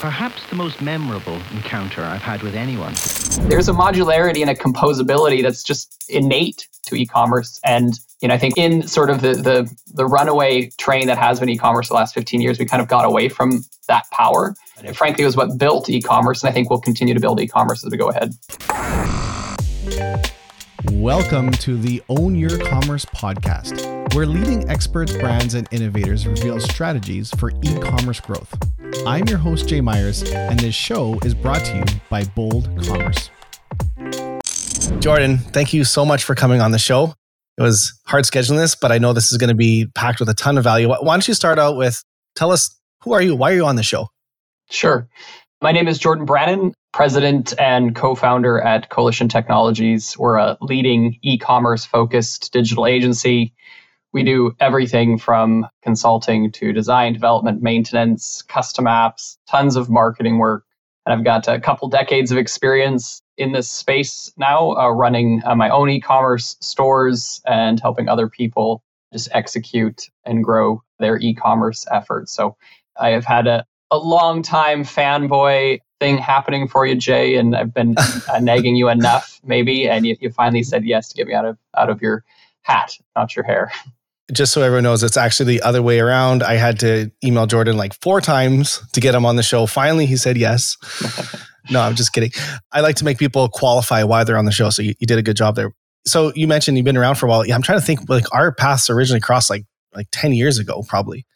perhaps the most memorable encounter I've had with anyone. There's a modularity and a composability that's just innate to e-commerce. And you know, I think in sort of the the the runaway train that has been e-commerce the last 15 years, we kind of got away from that power. And it, frankly, was what built e-commerce, and I think we'll continue to build e-commerce as we go ahead. Welcome to the Own Your Commerce podcast, where leading experts, brands, and innovators reveal strategies for e commerce growth. I'm your host, Jay Myers, and this show is brought to you by Bold Commerce. Jordan, thank you so much for coming on the show. It was hard scheduling this, but I know this is going to be packed with a ton of value. Why don't you start out with tell us who are you? Why are you on the show? Sure. My name is Jordan Brannon, president and co founder at Coalition Technologies. We're a leading e commerce focused digital agency. We do everything from consulting to design, development, maintenance, custom apps, tons of marketing work. And I've got a couple decades of experience in this space now, uh, running uh, my own e commerce stores and helping other people just execute and grow their e commerce efforts. So I have had a, a long time fanboy thing happening for you, Jay, and I've been uh, nagging you enough, maybe, and you, you finally said yes to get me out of out of your hat, not your hair. Just so everyone knows, it's actually the other way around. I had to email Jordan like four times to get him on the show. Finally, he said yes. no, I'm just kidding. I like to make people qualify why they're on the show. So you, you did a good job there. So you mentioned you've been around for a while. Yeah, I'm trying to think like our paths originally crossed like like 10 years ago, probably.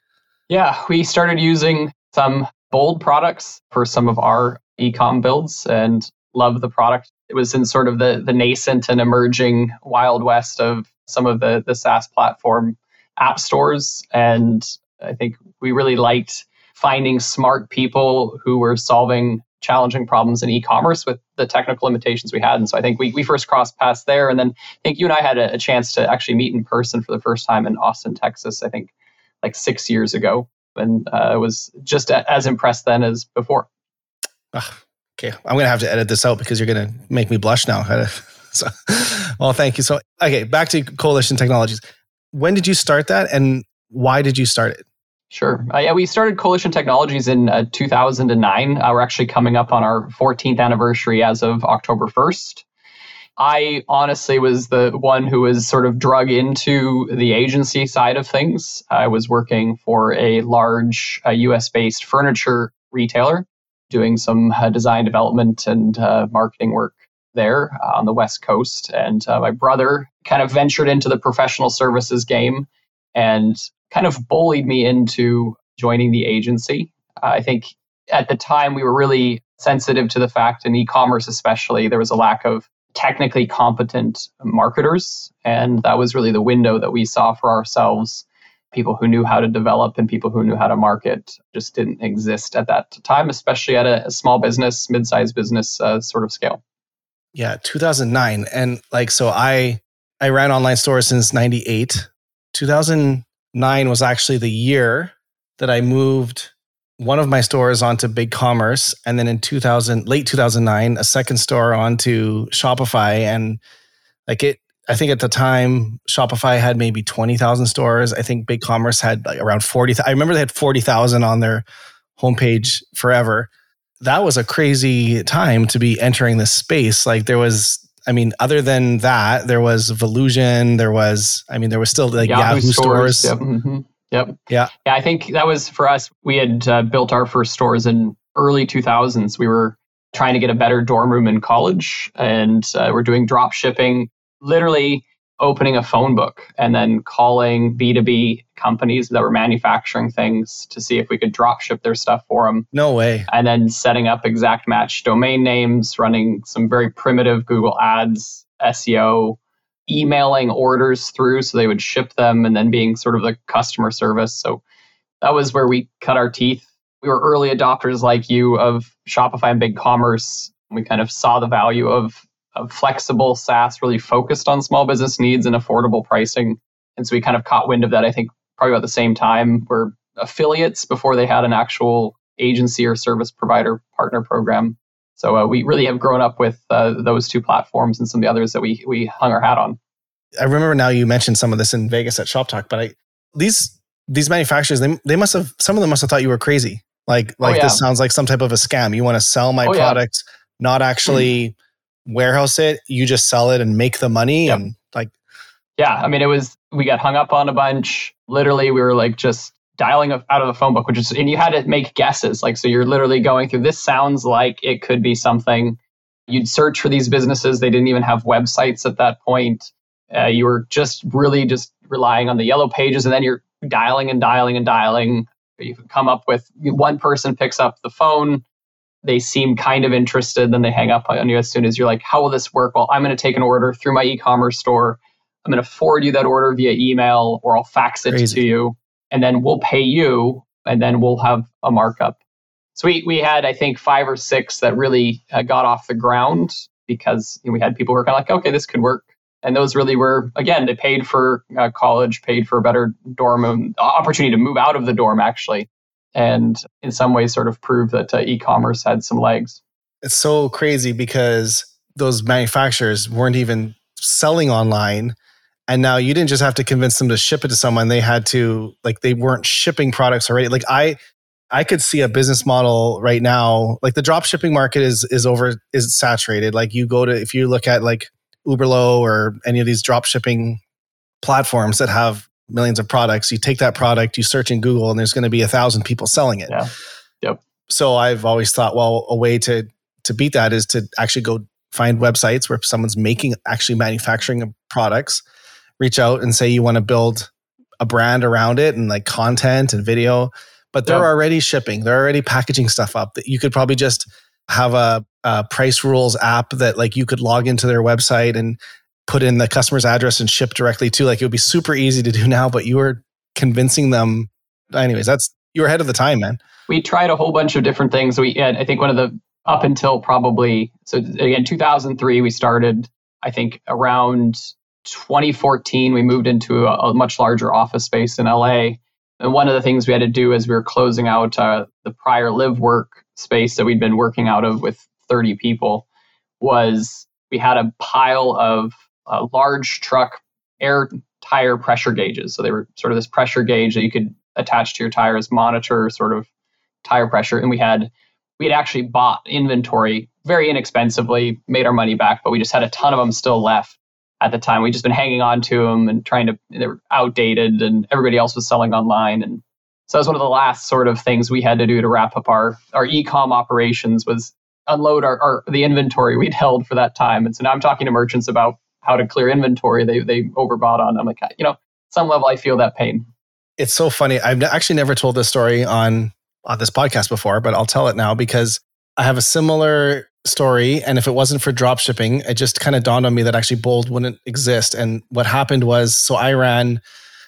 Yeah, we started using some bold products for some of our ecom builds and love the product. It was in sort of the the nascent and emerging wild west of some of the the SaaS platform app stores and I think we really liked finding smart people who were solving challenging problems in e-commerce with the technical limitations we had. And so I think we, we first crossed paths there. And then I think you and I had a, a chance to actually meet in person for the first time in Austin, Texas, I think like six years ago and uh, I was just a, as impressed then as before. okay, I'm gonna have to edit this out because you're gonna make me blush now. so, well, thank you. So, okay, back to Coalition Technologies. When did you start that, and why did you start it? Sure. Uh, yeah, we started Coalition Technologies in uh, 2009. Uh, we're actually coming up on our 14th anniversary as of October 1st. I honestly was the one who was sort of drug into the agency side of things. I was working for a large uh, US based furniture retailer, doing some uh, design development and uh, marketing work there on the West Coast. And uh, my brother kind of ventured into the professional services game and kind of bullied me into joining the agency. I think at the time we were really sensitive to the fact in e-commerce especially there was a lack of technically competent marketers. And that was really the window that we saw for ourselves. People who knew how to develop and people who knew how to market just didn't exist at that time, especially at a, a small business, mid sized business uh, sort of scale. Yeah, 2009. And like, so I, I ran online stores since 98. 2009 was actually the year that I moved one of my stores onto BigCommerce, and then in 2000, late 2009, a second store onto Shopify, and like it. I think at the time Shopify had maybe 20,000 stores. I think BigCommerce had like around 40. I remember they had 40,000 on their homepage forever. That was a crazy time to be entering this space. Like there was I mean, other than that, there was Volusion, there was, I mean, there was still like Yahoo, Yahoo stores. stores. Yep. Mm-hmm. Yep. Yeah. Yeah. I think that was for us. We had uh, built our first stores in early 2000s. We were trying to get a better dorm room in college, and uh, we're doing drop shipping. Literally opening a phone book and then calling B2B companies that were manufacturing things to see if we could drop ship their stuff for them. No way. And then setting up exact match domain names, running some very primitive Google Ads, SEO, emailing orders through so they would ship them and then being sort of the customer service. So that was where we cut our teeth. We were early adopters like you of Shopify and BigCommerce. We kind of saw the value of, of flexible SaaS really focused on small business needs and affordable pricing. And so we kind of caught wind of that, I think, probably about the same time. We're affiliates before they had an actual agency or service provider partner program. So uh, we really have grown up with uh, those two platforms and some of the others that we we hung our hat on. I remember now you mentioned some of this in Vegas at Shop Talk, but I these these manufacturers they they must have some of them must have thought you were crazy Like Oh, like yeah. this sounds like some type of a scam. You want to sell my Oh, yeah. product, not actually warehouse it. You just sell it and make the money Yep. and like Yeah, I mean, it was we got hung up on a bunch. Literally, we were like just dialing out of the phone book, which is, and you had to make guesses. Like, so you're literally going through. This sounds like it could be something. You'd search for these businesses. They didn't even have websites at that point. Uh, you were just really just relying on the yellow pages, and then you're dialing and dialing and dialing. You can come up with one person picks up the phone. They seem kind of interested, then they hang up on you as soon as you're like, "How will this work?" Well, I'm going to take an order through my e-commerce store. I'm going to forward you that order via email, or I'll fax it Crazy. to you, and then we'll pay you, and then we'll have a markup. So we we had I think five or six that really uh, got off the ground because you know, we had people who were kind of like, okay, this could work, and those really were again they paid for uh, college, paid for a better dorm, um, opportunity to move out of the dorm actually, and in some ways sort of prove that uh, e-commerce had some legs. it's so crazy because those manufacturers weren't even selling online and now you didn't just have to convince them to ship it to someone. They had to like they weren't shipping products already. Like i i could see a business model right now like the drop shipping market is is over is saturated. Like you go to if you look at like Oberlo or any of these drop shipping platforms that have millions of products you take that product you search in google and there's going to be a thousand people selling it. Yeah. Yep. so i've always thought well a way to to beat that is to actually go find websites where someone's making actually manufacturing products reach out and say you want to build a brand around it and like content and video but they're Yeah. already shipping they're already packaging stuff up that you could probably just have a, a price rules app that like you could log into their website and put in the customer's address and ship directly to like it would be super easy to do now but you were convincing them anyways that's you were ahead of the time man we tried a whole bunch of different things. We had, I think one of the up until probably so again 2003 we started. I think around 2014 we moved into a, a much larger office space in LA. And one of the things we had to do as we were closing out uh, the prior live work space that we'd been working out of with 30 people was we had a pile of uh, large truck air tire pressure gauges. So they were sort of this pressure gauge that you could attach to your tires, monitor sort of tire pressure. And we had we had actually bought inventory very inexpensively, made our money back, but we just had a ton of them still left at the time. We just been hanging on to them and trying to they were outdated, and everybody else was selling online. And so that was one of the last sort of things we had to do to wrap up our our ecom operations was unload our, our the inventory we'd held for that time. And so now I'm talking to merchants about how to clear inventory they they overbought on. I'm like, you know, some level I feel that pain. it's so funny. I've actually never told this story on on this podcast before, but I'll tell it now because I have a similar story. And if it wasn't for drop shipping, it just kind of dawned on me that actually Bold wouldn't exist. And what happened was, so I ran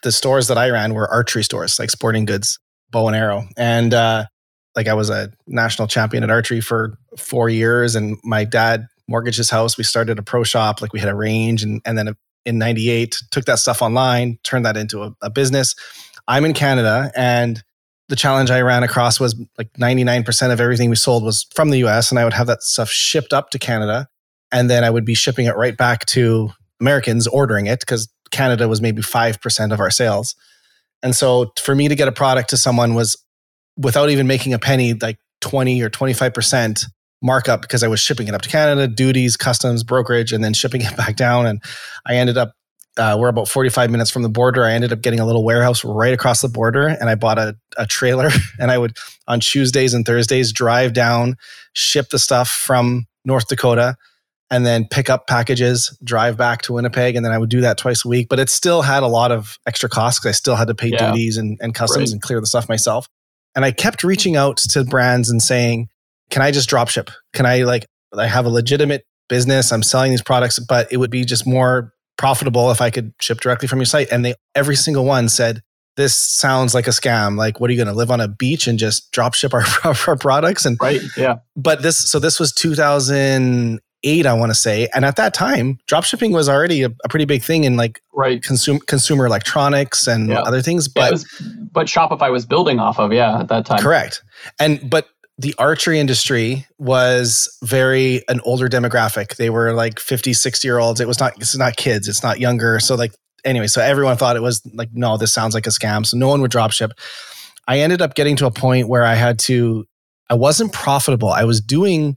the stores that I ran were archery stores, like sporting goods, bow and arrow, and uh, like I was a national champion at archery for four years. And my dad mortgaged his house. We started a pro shop, like we had a range, and and then in '98 took that stuff online, turned that into a, a business. I'm in Canada and the challenge I ran across was like 99% of everything we sold was from the US and I would have that stuff shipped up to Canada and then I would be shipping it right back to Americans ordering it because Canada was maybe 5% of our sales. And so for me to get a product to someone was without even making a penny like 20 or 25% markup because I was shipping it up to Canada, duties, customs, brokerage and then shipping it back down and I ended up uh, we're about 45 minutes from the border. I ended up getting a little warehouse right across the border and I bought a, a trailer and I would on Tuesdays and Thursdays drive down, ship the stuff from North Dakota and then pick up packages, drive back to Winnipeg. And then I would do that twice a week. But it still had a lot of extra costs because I still had to pay Yeah. duties and, and customs Right. and clear the stuff myself. And I kept reaching out to brands and saying, can I just drop ship? Can I like, I have a legitimate business. I'm selling these products, but it would be just more profitable if I could ship directly from your site. And they, every single one said, this sounds like a scam. Like, what are you going to live on a beach and just drop ship our, our products? And Right. Yeah. but this so this was 2008 i want to say and at that time drop shipping was already a, a pretty big thing in like Right. consumer consumer electronics and Yeah. other things but it was, but Shopify was building off of, yeah, at that time. correct and but the archery industry was very an older demographic they were like 50 60 year olds it was not it's not kids it's not younger so like anyway so everyone thought it was like no this sounds like a scam so no one would drop ship I ended up getting to a point where I had to, I wasn't profitable. I was doing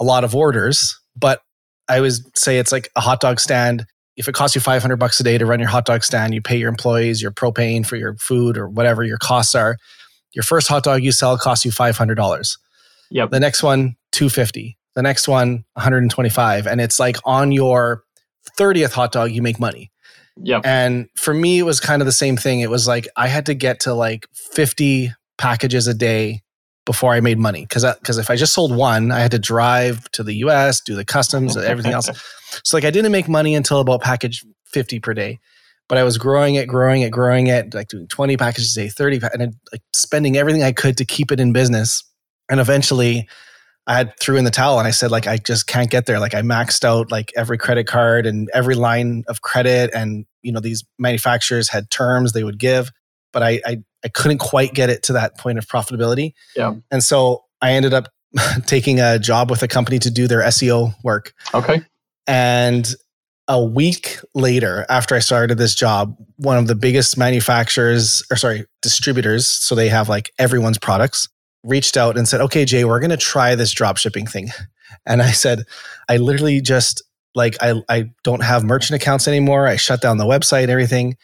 a lot of orders, but I was say it's like a hot dog stand. If it costs you 500 bucks a day to run your hot dog stand, you pay your employees, your propane for your food or whatever your costs are. Your first hot dog you sell costs you $500. Yep. The next one, 250. The next one, 125. And it's like on your 30th hot dog, you make money. Yep. And for me, it was kind of the same thing. It was like I had to get to like 50 packages a day before I made money. Cause, cause if I just sold one, I had to drive to the US, do the customs, everything else. So like I didn't make money until about package 50 per day. But I was growing it, growing it, growing it, like doing 20 packages a day, 30, and like spending everything I could to keep it in business. And eventually I had threw in the towel and I said, like, I just can't get there. Like I maxed out like every credit card and every line of credit. And, you know, these manufacturers had terms they would give, but I, I, I couldn't quite get it to that point of profitability. Yeah. And so I ended up taking a job with a company to do their SEO work. Okay. And a week later, after I started this job, one of the biggest manufacturers, or sorry, distributors, so they have like everyone's products, reached out and said, okay, Jay, we're going to try this drop shipping thing. And I said, I literally just like, I, I don't have merchant accounts anymore. I shut down the website and everything.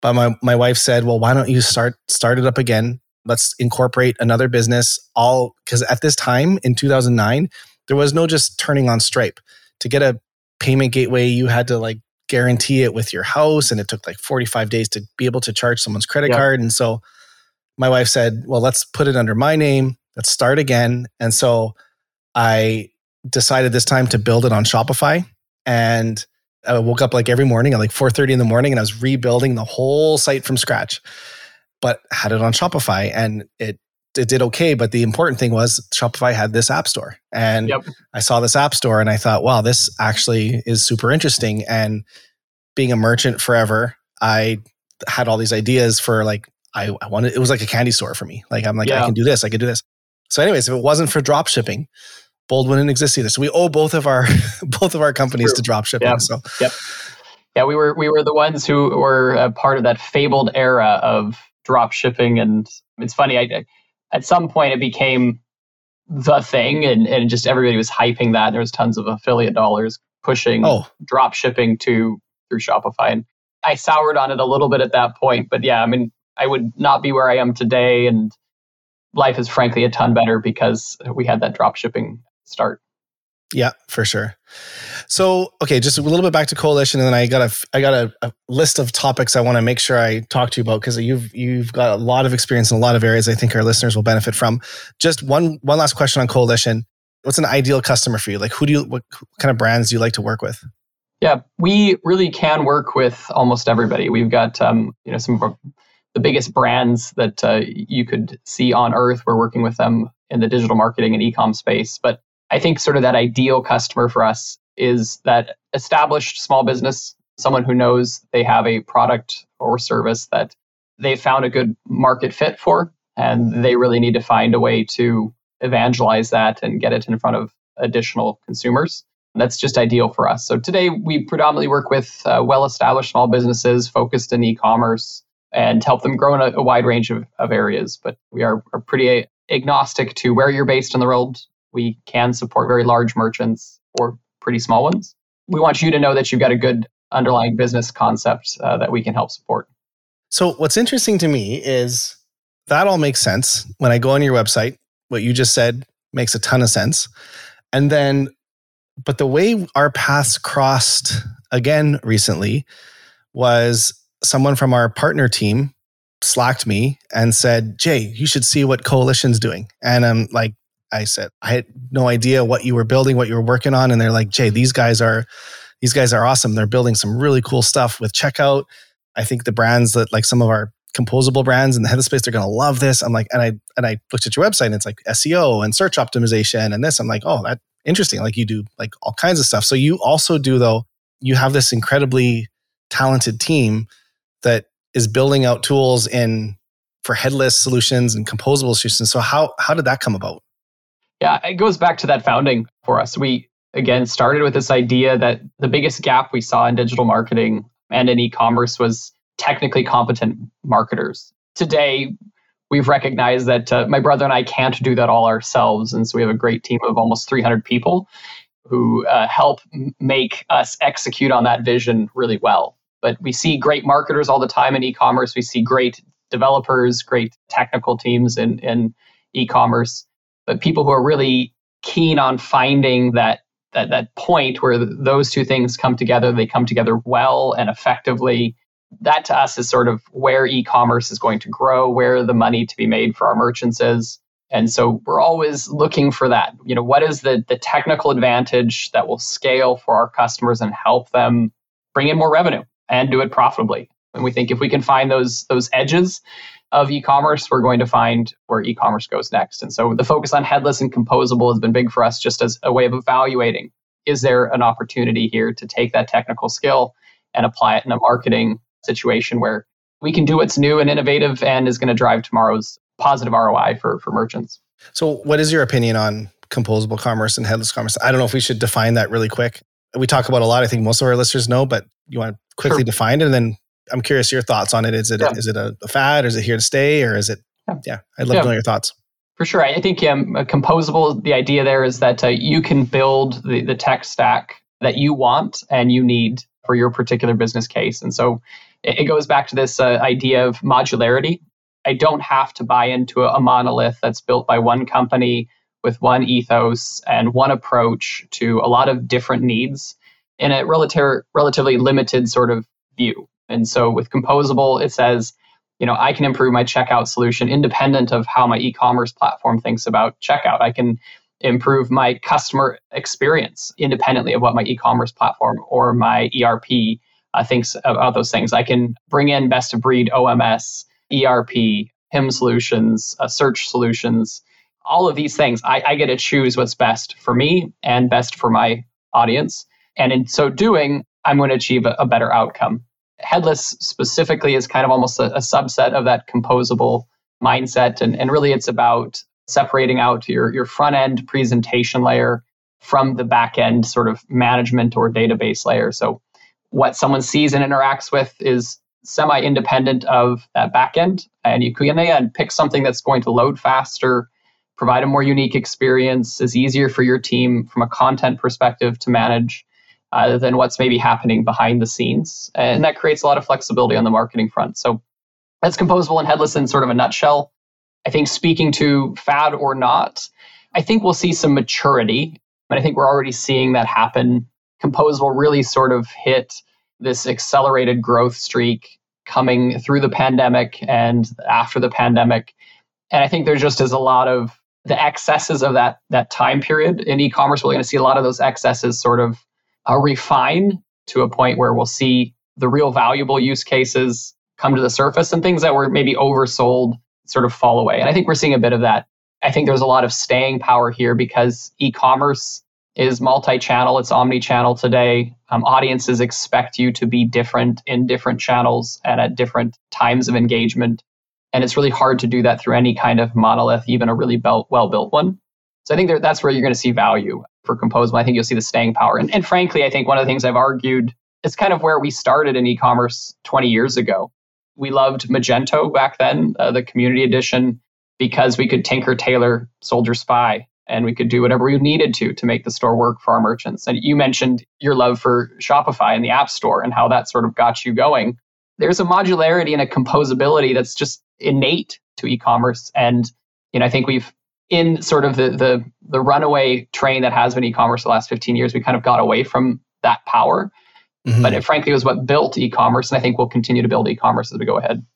But my, my wife said, well, why don't you start, start it up again? Let's incorporate another business all because at this time in 2009, there was no just turning on Stripe to get a payment gateway. You had to like guarantee it with your house and it took like 45 days to be able to charge someone's credit yep. card. And so my wife said, well, let's put it under my name. Let's start again. And so I decided this time to build it on Shopify. And I woke up like every morning at like 4:30 in the morning and I was rebuilding the whole site from scratch. But had it on Shopify and it it did okay. But the important thing was Shopify had this app store. And yep. I saw this app store and I thought, wow, this actually is super interesting. And being a merchant forever, I had all these ideas for like I, I wanted it was like a candy store for me. Like I'm like, yeah. I can do this, I can do this. So, anyways, if it wasn't for drop shipping, Bold wouldn't exist either. So we owe both of our both of our companies True. to drop shipping. Yep. So yep. Yeah, we were we were the ones who were a part of that fabled era of drop shipping, and it's funny. I, at some point, it became the thing, and, and just everybody was hyping that. There was tons of affiliate dollars pushing oh. drop shipping to through Shopify, and I soured on it a little bit at that point. But yeah, I mean, I would not be where I am today. And life is frankly a ton better because we had that drop shipping start. Yeah, for sure. So, okay, just a little bit back to coalition, and then I got a I got a, a list of topics I want to make sure I talk to you about because you've you've got a lot of experience in a lot of areas. I think our listeners will benefit from. Just one one last question on coalition. What's an ideal customer for you? Like, who do you what kind of brands do you like to work with? Yeah, we really can work with almost everybody. We've got um, you know some of our the biggest brands that uh, you could see on earth. We're working with them in the digital marketing and e-com space. But I think sort of that ideal customer for us is that established small business, someone who knows they have a product or service that they found a good market fit for, and they really need to find a way to evangelize that and get it in front of additional consumers. That's just ideal for us. So today we predominantly work with uh, well-established small businesses focused in e-commerce, and help them grow in a, a wide range of, of areas. But we are, are pretty agnostic to where you're based in the world. We can support very large merchants or pretty small ones. We want you to know that you've got a good underlying business concept uh, that we can help support. So, what's interesting to me is that all makes sense. When I go on your website, what you just said makes a ton of sense. And then, but the way our paths crossed again recently was someone from our partner team slacked me and said, Jay, you should see what Coalition's doing. And I'm like, I said, I had no idea what you were building, what you were working on. And they're like, Jay, these guys are, these guys are awesome. They're building some really cool stuff with checkout. I think the brands that like some of our composable brands in the headspace, they're to love this. I'm like, and I, and I looked at your website and it's like SEO and search optimization and this. I'm like, oh, that interesting. Like you do like all kinds of stuff. So you also do though, you have this incredibly talented team that is building out tools in for headless solutions and composable solutions. So how how did that come about? Yeah, it goes back to that founding for us. We again started with this idea that the biggest gap we saw in digital marketing and in e-commerce was technically competent marketers. Today, we've recognized that uh, my brother and I can't do that all ourselves. And so we have a great team of almost 300 people who uh, help make us execute on that vision really well. But we see great marketers all the time in e commerce. We see great developers, great technical teams in, in e commerce, but people who are really keen on finding that. That, that point where those two things come together, they come together well and effectively. That to us is sort of where e commerce is going to grow, where the money to be made for our merchants is. And so we're always looking for that. You know, what is the, the technical advantage that will scale for our customers and help them bring in more revenue and do it profitably? And we think if we can find those those edges of e-commerce, we're going to find where e-commerce goes next. And so the focus on headless and composable has been big for us just as a way of evaluating is there an opportunity here to take that technical skill and apply it in a marketing situation where we can do what's new and innovative and is going to drive tomorrow's positive ROI for, for merchants. So, what is your opinion on composable commerce and headless commerce? I don't know if we should define that really quick. We talk about a lot. I think most of our listeners know, but you want to quickly sure. define it, and then I'm curious your thoughts on it. Is it yeah. is it a, a, fad? Or is it here to stay, or is it? Yeah, yeah I'd love yeah. to know your thoughts. For sure, I think um, composable. The idea there is that uh, you can build the, the tech stack that you want and you need for your particular business case, and so it, it goes back to this uh, idea of modularity I don't have to buy into a monolith that's built by one company with one ethos and one approach to a lot of different needs in a relative, relatively limited sort of view. And so with Composable, it says, you know, I can improve my checkout solution independent of how my e-commerce platform thinks about checkout. I can improve my customer experience independently of what my e-commerce platform or my ERP uh, thinks about those things. I can bring in best of breed OMS ERP, PIM solutions, uh, search solutions, all of these things. I, I get to choose what's best for me and best for my audience. And in so doing, I'm going to achieve a, a better outcome. Headless specifically is kind of almost a, a subset of that composable mindset. And, and really, it's about separating out your, your front end presentation layer from the back end sort of management or database layer. So, what someone sees and interacts with is semi independent of that back end. And you can again pick something that's going to load faster, provide a more unique experience, is easier for your team from a content perspective to manage uh, than what's maybe happening behind the scenes. And that creates a lot of flexibility on the marketing front. So that's composable and headless in sort of a nutshell. I think speaking to fad or not, I think we'll see some maturity. But I think we're already seeing that happen. Composable really sort of hit this accelerated growth streak coming through the pandemic and after the pandemic. And I think there just is a lot of the excesses of that that time period in e-commerce. We're going to see a lot of those excesses sort of uh, refine to a point where we'll see the real valuable use cases come to the surface and things that were maybe oversold sort of fall away. And I think we're seeing a bit of that. I think there's a lot of staying power here because e-commerce is multi-channel it's omni-channel today um, audiences expect you to be different in different channels and at different times of engagement and it's really hard to do that through any kind of monolith even a really well-built one i think that's where you're going to see value for composable i think you'll see the staying power and, and frankly i think one of the things i've argued is kind of where we started in e-commerce 20 years ago we loved magento back then uh, the community edition because we could tinker tailor soldier spy and we could do whatever we needed to to make the store work for our merchants. And you mentioned your love for Shopify and the App Store and how that sort of got you going. There's a modularity and a composability that's just innate to e-commerce. And you know, I think we've in sort of the the the runaway train that has been e-commerce the last 15 years, we kind of got away from that power. Mm-hmm. But it frankly was what built e-commerce, and I think we'll continue to build e-commerce as we go ahead.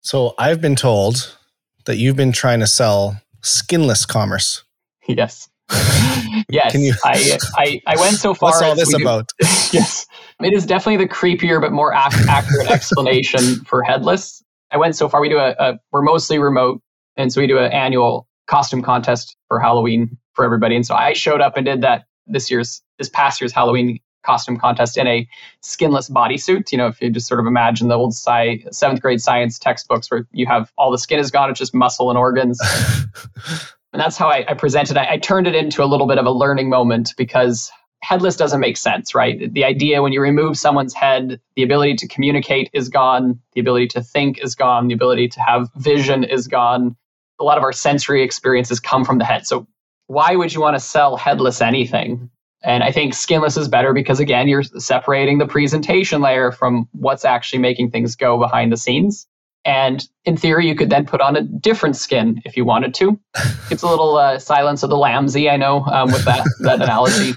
So I've been told that you've been trying to sell skinless commerce. yes. yes. You... I, I, I went so far. What's all this about? yes. It is definitely the creepier but more ac- accurate explanation for headless. I went so far. We do a, a we're mostly remote, and so we do an annual costume contest for Halloween for everybody. And so I showed up and did that this year's this past year's Halloween costume contest in a skinless bodysuit. You know, if you just sort of imagine the old sci- seventh grade science textbooks where you have all the skin is gone, it's just muscle and organs. And that's how I, I presented. I, I turned it into a little bit of a learning moment because headless doesn't make sense, right? The idea when you remove someone's head, the ability to communicate is gone, the ability to think is gone, the ability to have vision is gone. A lot of our sensory experiences come from the head. So, why would you want to sell headless anything? And I think skinless is better because, again, you're separating the presentation layer from what's actually making things go behind the scenes. And in theory, you could then put on a different skin if you wanted to. It's a little uh, Silence of the Lambsy, I know, um, with that, that analogy.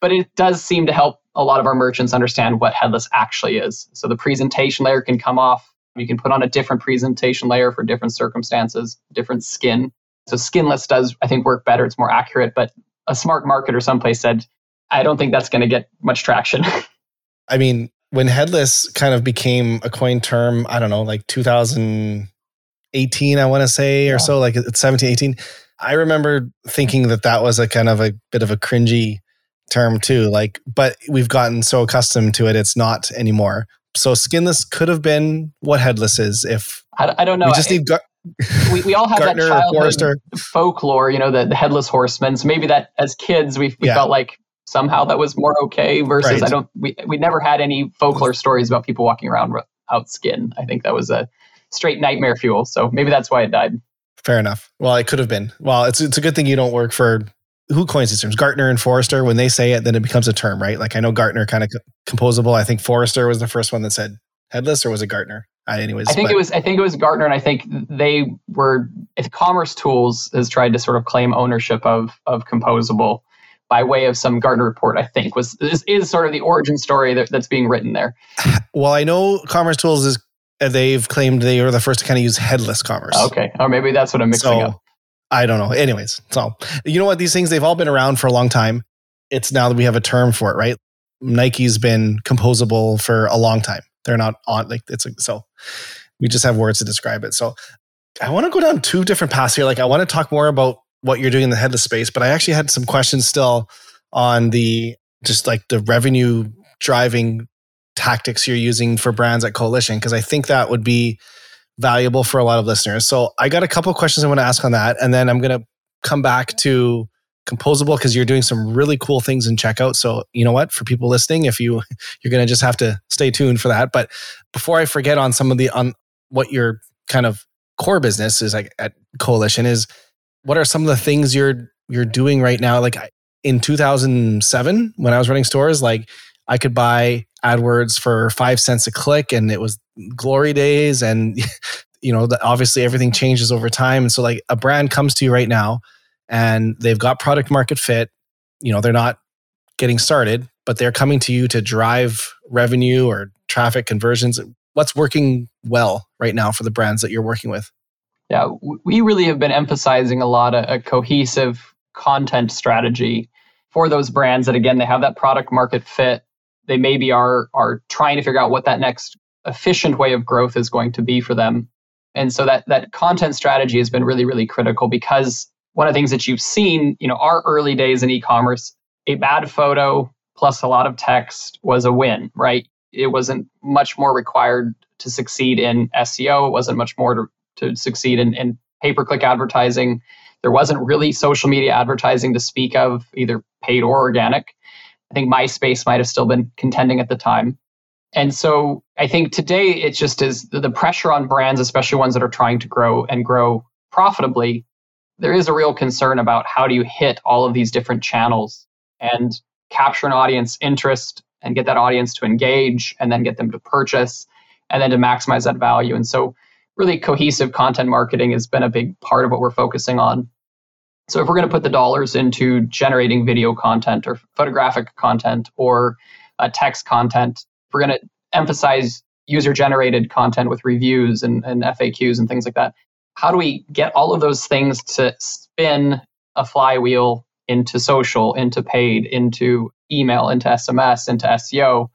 But it does seem to help a lot of our merchants understand what headless actually is. So the presentation layer can come off. You can put on a different presentation layer for different circumstances, different skin. So skinless does, I think, work better. It's more accurate. But a smart marketer someplace said, I don't think that's going to get much traction. I mean, when headless kind of became a coin term, I don't know, like 2018, I want to say, or yeah. so, like it's 17, 18. I remember thinking that that was a kind of a bit of a cringy term too. Like, but we've gotten so accustomed to it, it's not anymore. So skinless could have been what headless is if I, I don't know. We just need. Gar- we, we all have Gartner, that childhood folklore, you know, the, the headless horseman. So maybe that as kids we, we yeah. felt like somehow that was more okay versus right. I don't we we never had any folklore stories about people walking around without skin. I think that was a straight nightmare fuel. So maybe that's why it died. Fair enough. Well, it could have been. Well, it's it's a good thing you don't work for who coins these terms? Gartner and Forrester. When they say it, then it becomes a term, right? Like I know Gartner kind of composable. I think Forrester was the first one that said headless, or was it Gartner? Uh, anyways, I think but, it was. I think it was Gartner, and I think they were. If commercetools has tried to sort of claim ownership of of composable, by way of some Gartner report, I think was is, is sort of the origin story that, that's being written there. Well, I know commercetools is they've claimed they were the first to kind of use headless commerce. Okay, or maybe that's what I'm mixing so, up. I don't know. Anyways, so you know what? These things they've all been around for a long time. It's now that we have a term for it, right? Nike's been composable for a long time. They're not on like it's a, so. We just have words to describe it. So I want to go down two different paths here. Like I want to talk more about what you're doing in the headless space, but I actually had some questions still on the just like the revenue driving tactics you're using for brands at Coalition because I think that would be valuable for a lot of listeners. So I got a couple questions I want to ask on that, and then I'm going to come back to composable because you're doing some really cool things in checkout. So you know what, for people listening, if you you're going to just have to stay tuned for that. But before I forget on some of the on what your kind of core business is like at Coalition is what are some of the things you're you're doing right now? Like in 2007, when I was running stores, like I could buy AdWords for five cents a click, and it was glory days. And you know, obviously everything changes over time. And so, like a brand comes to you right now, and they've got product market fit. You know, they're not getting started, but they're coming to you to drive revenue or traffic conversions. What's working well right now for the brands that you're working with? Yeah, we really have been emphasizing a lot of a cohesive content strategy for those brands that again they have that product market fit. They maybe are are trying to figure out what that next efficient way of growth is going to be for them. And so that that content strategy has been really really critical because one of the things that you've seen, you know, our early days in e-commerce, a bad photo plus a lot of text was a win, right? It wasn't much more required to succeed in SEO. It wasn't much more to to succeed in, in pay per click advertising. There wasn't really social media advertising to speak of, either paid or organic. I think MySpace might have still been contending at the time. And so I think today it just is the pressure on brands, especially ones that are trying to grow and grow profitably. There is a real concern about how do you hit all of these different channels and capture an audience interest and get that audience to engage and then get them to purchase and then to maximize that value. And so really cohesive content marketing has been a big part of what we're focusing on. So if we're going to put the dollars into generating video content or photographic content or uh, text content, we're going to emphasize user generated content with reviews and, and FAQs and things like that, how do we get all of those things to spin a flywheel into social, into paid, into email, into SMS, into SEO?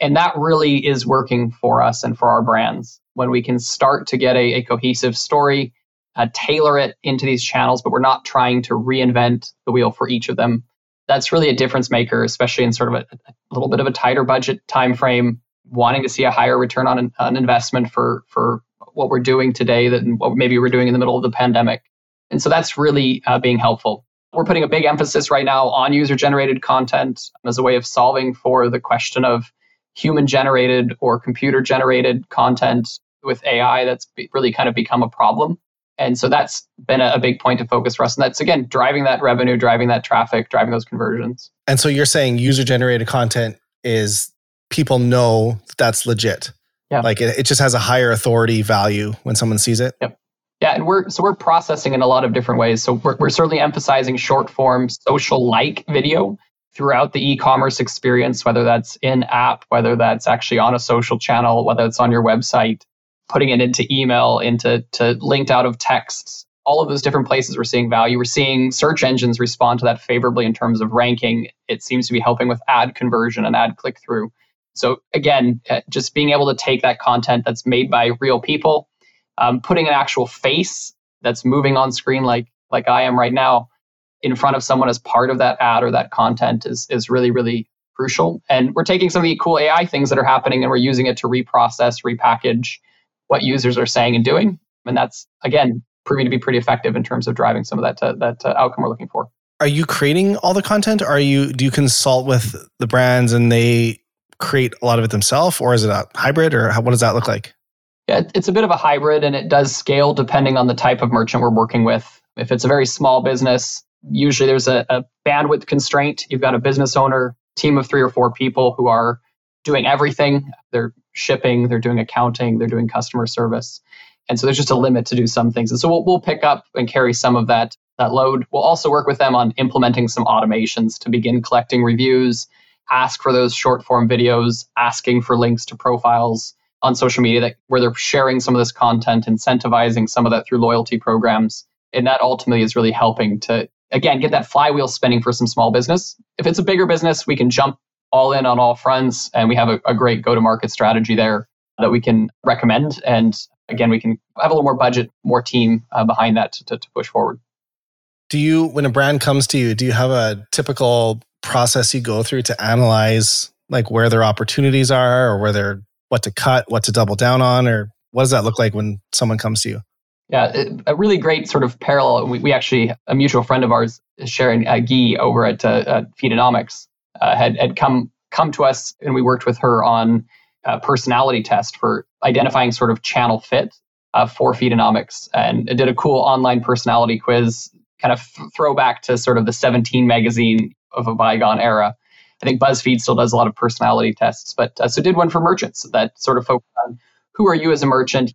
And that really is working for us and for our brands when we can start to get a, a cohesive story, uh, tailor it into these channels, but we're not trying to reinvent the wheel for each of them. That's really a difference maker, especially in sort of a, a little bit of a tighter budget time frame, wanting to see a higher return on an, an investment for for what we're doing today than what maybe we're doing in the middle of the pandemic. And so that's really uh, being helpful. we're putting a big emphasis right now on user generated content as a way of solving for the question of human generated or computer generated content with AI that's really kind of become a problem. And so that's been a, big point of focus for us. And that's again driving that revenue, driving that traffic, driving those conversions. And so you're saying user generated content is people know that's legit. Yeah. Like it, it just has a higher authority value when someone sees it. Yep. Yeah, and we're so we're processing in a lot of different ways. So we're, we're certainly emphasizing short form social like video throughout the e-commerce experience, whether that's in app, whether that's actually on a social channel, whether it's on your website, putting it into email, into to linked out of texts. All of those different places we're seeing value. We're seeing search engines respond to that favorably in terms of ranking. It seems to be helping with ad conversion and ad click through. So again, uh, just being able to take that content that's made by real people um, putting an actual face that's moving on screen like like I am right now in front of someone as part of that ad or that content is is really really crucial. And we're taking some of the cool AI things that are happening and we're using it to reprocess, repackage what users are saying and doing. And that's again proving to be pretty effective in terms of driving some of that uh, that uh, outcome we're looking for. Are you creating all the content? Are you do you consult with the brands and they create a lot of it themselves, or is it a hybrid, or how, what does that look like? Yeah, it's a bit of a hybrid and it does scale depending on the type of merchant we're working with. If it's a very small business, usually there's a, a bandwidth constraint. You've got a business owner, team of three or four people who are doing everything. They're shipping, they're doing accounting, they're doing customer service. And so there's just a limit to do some things. And so we'll, we'll pick up and carry some of that, that load. We'll also work with them on implementing some automations to begin collecting reviews, ask for those short form videos, asking for links to profiles, on social media that where they're sharing some of this content, incentivizing some of that through loyalty programs. And that ultimately is really helping to again get that flywheel spinning for some small business. If it's a bigger business, we can jump all in on all fronts and we have a, a great go-to-market strategy there that we can recommend. And again, we can have a little more budget, more team uh, behind that to, to push forward. Do you, when a brand comes to you, do you have a typical process you go through to analyze like where their opportunities are or where they're what to cut, what to double down on, or what does that look like when someone comes to you? Yeah, a really great sort of parallel. We, we actually, a mutual friend of ours, Sharon uh, Gee over at, uh, Feedonomics, uh, had, had come come to us and we worked with her on a personality test for identifying sort of channel fit uh, for Feedonomics and did a cool online personality quiz, kind of throwback to sort of the 17 magazine of a bygone era. I think BuzzFeed still does a lot of personality tests, but uh, so did one for merchants that sort of focused on who are you as a merchant,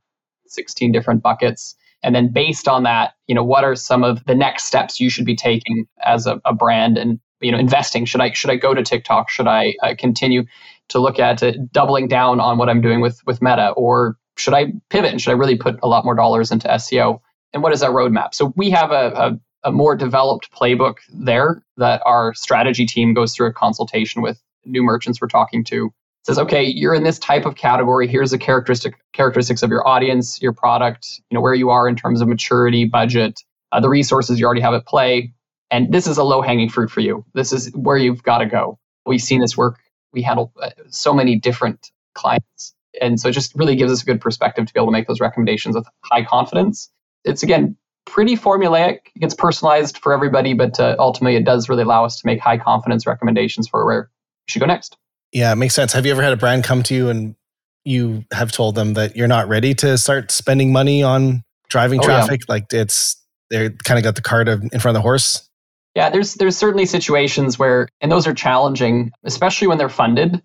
16 different buckets. And then based on that, you know, what are some of the next steps you should be taking as a, a brand and, you know, investing? Should I, should I go to TikTok? Should I uh, continue to look at uh, doubling down on what I'm doing with, with Meta? Or should I pivot and should I really put a lot more dollars into SEO? And what is our roadmap? So we have a, a a more developed playbook there that our strategy team goes through a consultation with new merchants we're talking to says okay you're in this type of category here's the characteristic characteristics of your audience your product you know where you are in terms of maturity budget uh, the resources you already have at play and this is a low hanging fruit for you this is where you've got to go we've seen this work we handle uh, so many different clients and so it just really gives us a good perspective to be able to make those recommendations with high confidence it's again pretty formulaic. It gets personalized for everybody, but uh, ultimately it does really allow us to make high confidence recommendations for where you should go next. Yeah, it makes sense. Have you ever had a brand come to you and you have told them that you're not ready to start spending money on driving oh, traffic? Yeah. Like it's they're kind of got the cart in front of the horse. Yeah, there's there's certainly situations where, and those are challenging, especially when they're funded.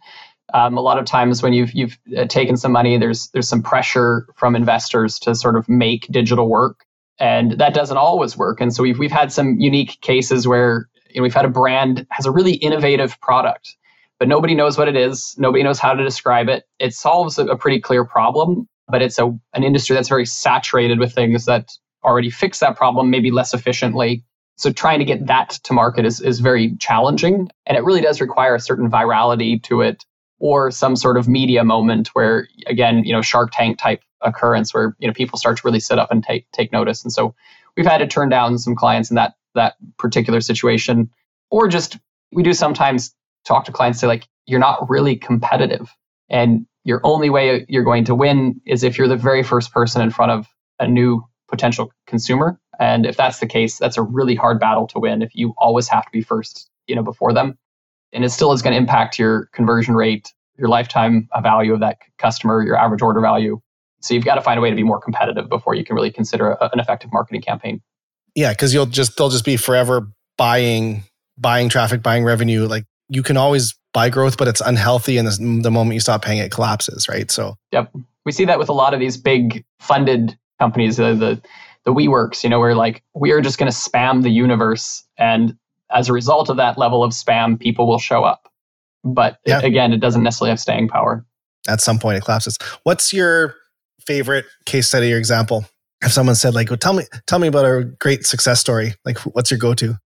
Um, a lot of times when you've you've uh, taken some money, there's there's some pressure from investors to sort of make digital work and that doesn't always work. And so we've we've had some unique cases where you know, we've had a brand has a really innovative product, but nobody knows what it is. Nobody knows how to describe it. It solves a, a pretty clear problem, but it's a an industry that's very saturated with things that already fix that problem, maybe less efficiently. So trying to get that to market is, is very challenging. And it really does require a certain virality to it or some sort of media moment where, again, you know, Shark Tank type occurrence where you know people start to really sit up and take take notice. And so we've had to turn down some clients in that that particular situation, or just we do sometimes talk to clients say like you're not really competitive, and your only way you're going to win is if you're the very first person in front of a new potential consumer And if that's the case, that's a really hard battle to win if you always have to be first, you know, before them. And it still is going to impact your conversion rate, your lifetime value of that customer, your average order value. So you've got to find a way to be more competitive before you can really consider a, an effective marketing campaign. Yeah, because you'll just they'll just be forever buying buying traffic, buying revenue. Like you can always buy growth, but it's unhealthy, and the moment you stop paying, it collapses. Right. So yep, we see that with a lot of these big funded companies, uh, the the WeWorks. You know, where like we are just going to spam the universe, and as a result of that level of spam, people will show up. But yeah. it, again, it doesn't necessarily have staying power. At some point, it collapses. What's your favorite case study or example? If someone said, like, well, tell me, tell me about a great success story. Like, what's your go-to?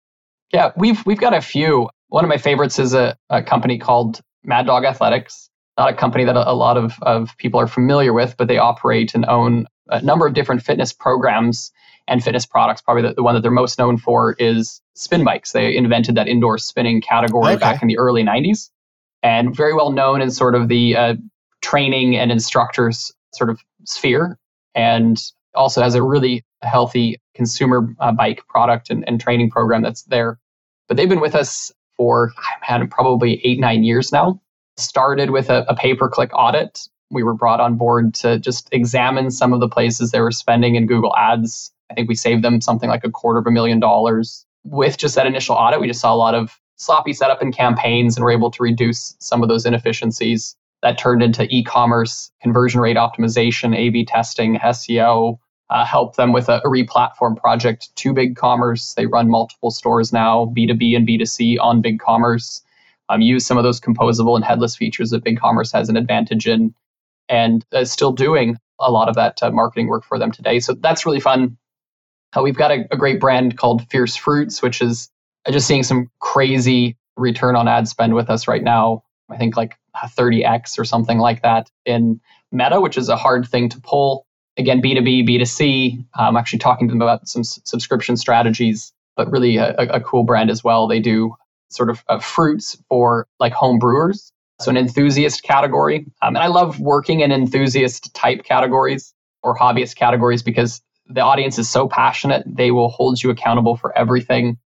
Yeah, we've we've got a few. One of my favorites is a, a company called Mad Dog Athletics. Not a company that a, a lot of, of people are familiar with, but they operate and own a number of different fitness programs and fitness products. Probably the, the one that they're most known for is spin bikes. They invented that indoor spinning category okay. back in the early 90s and very well known in sort of the uh, training and instructors sort of sphere and also has a really healthy consumer uh, bike product and, and training program that's there. But they've been with us for, I've had probably eight, nine years now. Started with a, a pay per click audit. We were brought on board to just examine some of the places they were spending in Google Ads. I think we saved them something like a quarter of a million dollars. With just that initial audit, we just saw a lot of sloppy setup in campaigns and were able to reduce some of those inefficiencies. That turned into e commerce, conversion rate optimization, A B testing, SEO, uh, help them with a, a re-platform project to BigCommerce. They run multiple stores now, B2B and B2C on BigCommerce. Um, use some of those composable and headless features that BigCommerce has an advantage in, and uh, still doing a lot of that uh, marketing work for them today. So that's really fun. Uh, we've got a, a, great brand called Fierce Fruits, which is uh, just seeing some crazy return on ad spend with us right now. I think like 30x or something like that in Meta, which is a hard thing to pull again, B2B, B2C. I'm actually talking to them about some s- subscription strategies, but really a, a, cool brand as well. They do sort of uh, fruits for like home brewers. So an enthusiast category. Um, and I love working in enthusiast type categories or hobbyist categories because the audience is so passionate. They will hold you accountable for everything.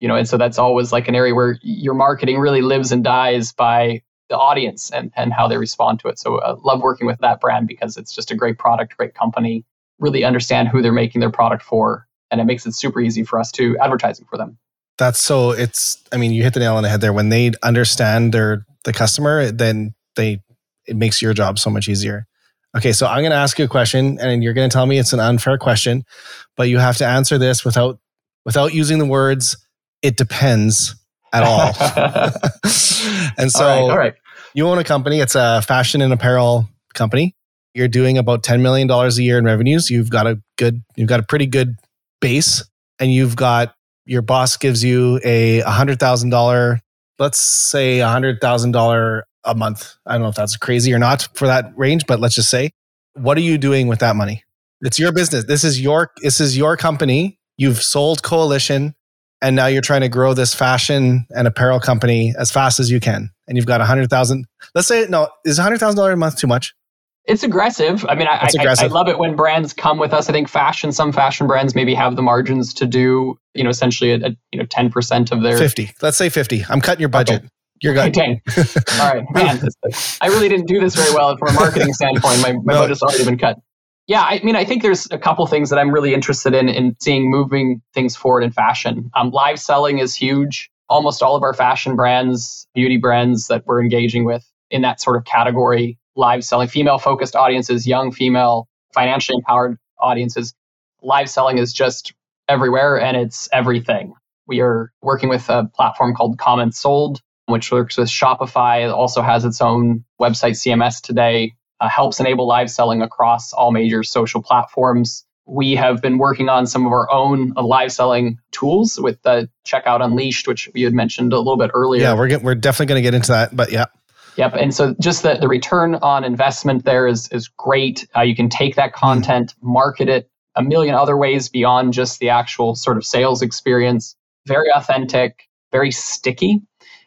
You know, and so that's always like an area where your marketing really lives and dies by the audience and, and how they respond to it. So I uh, love working with that brand because it's just a great product, great company, really understand who they're making their product for. And it makes it super easy for us to advertising for them. That's so it's, I mean, you hit the nail on the head there. When they understand their, the customer, then they, it makes your job so much easier. Okay. So I'm going to ask you a question and you're going to tell me it's an unfair question, but you have to answer this without, without using the words, it depends at all. and so, all right, all right, you own a company. It's a fashion and apparel company. You're doing about ten million dollars a year in revenues. You've got a good, you've got a pretty good base, and you've got your boss gives you a hundred thousand dollar, let's say a hundred thousand dollar a month. I don't know if that's crazy or not for that range, but let's just say, what are you doing with that money? It's your business. This is your this is your company. You've sold Coalition and now you're trying to grow this fashion and apparel company as fast as you can and you've got a hundred thousand let's say no is a hundred thousand dollars a month too much it's aggressive i mean I, aggressive. I, I, love it when brands come with us i think fashion some fashion brands maybe have the margins to do you know essentially a, a you know 10% of their 50 let's say 50 i'm cutting your budget okay. You're good. Dang. All right, man. I really didn't do this very well from a marketing standpoint. My, my no. budget's already been cut. Yeah, I mean, I think there's a couple things that I'm really interested in in seeing moving things forward in fashion. Um, live selling is huge. Almost all of our fashion brands, beauty brands that we're engaging with in that sort of category, live selling, female focused audiences, young female, financially empowered audiences. Live selling is just everywhere and it's everything. We are working with a platform called CommentSold, which works with Shopify. It also has its own website CMS today uh, helps enable live selling across all major social platforms. We have been working on some of our own live selling tools with the Checkout Unleashed, which you had mentioned a little bit earlier. Yeah, we're, get, we're definitely going to get into that, but yeah. Yep. And so just the, the return on investment there is, is great. Uh, you can take that content, market it a million other ways beyond just the actual sort of sales experience. Very authentic, very sticky.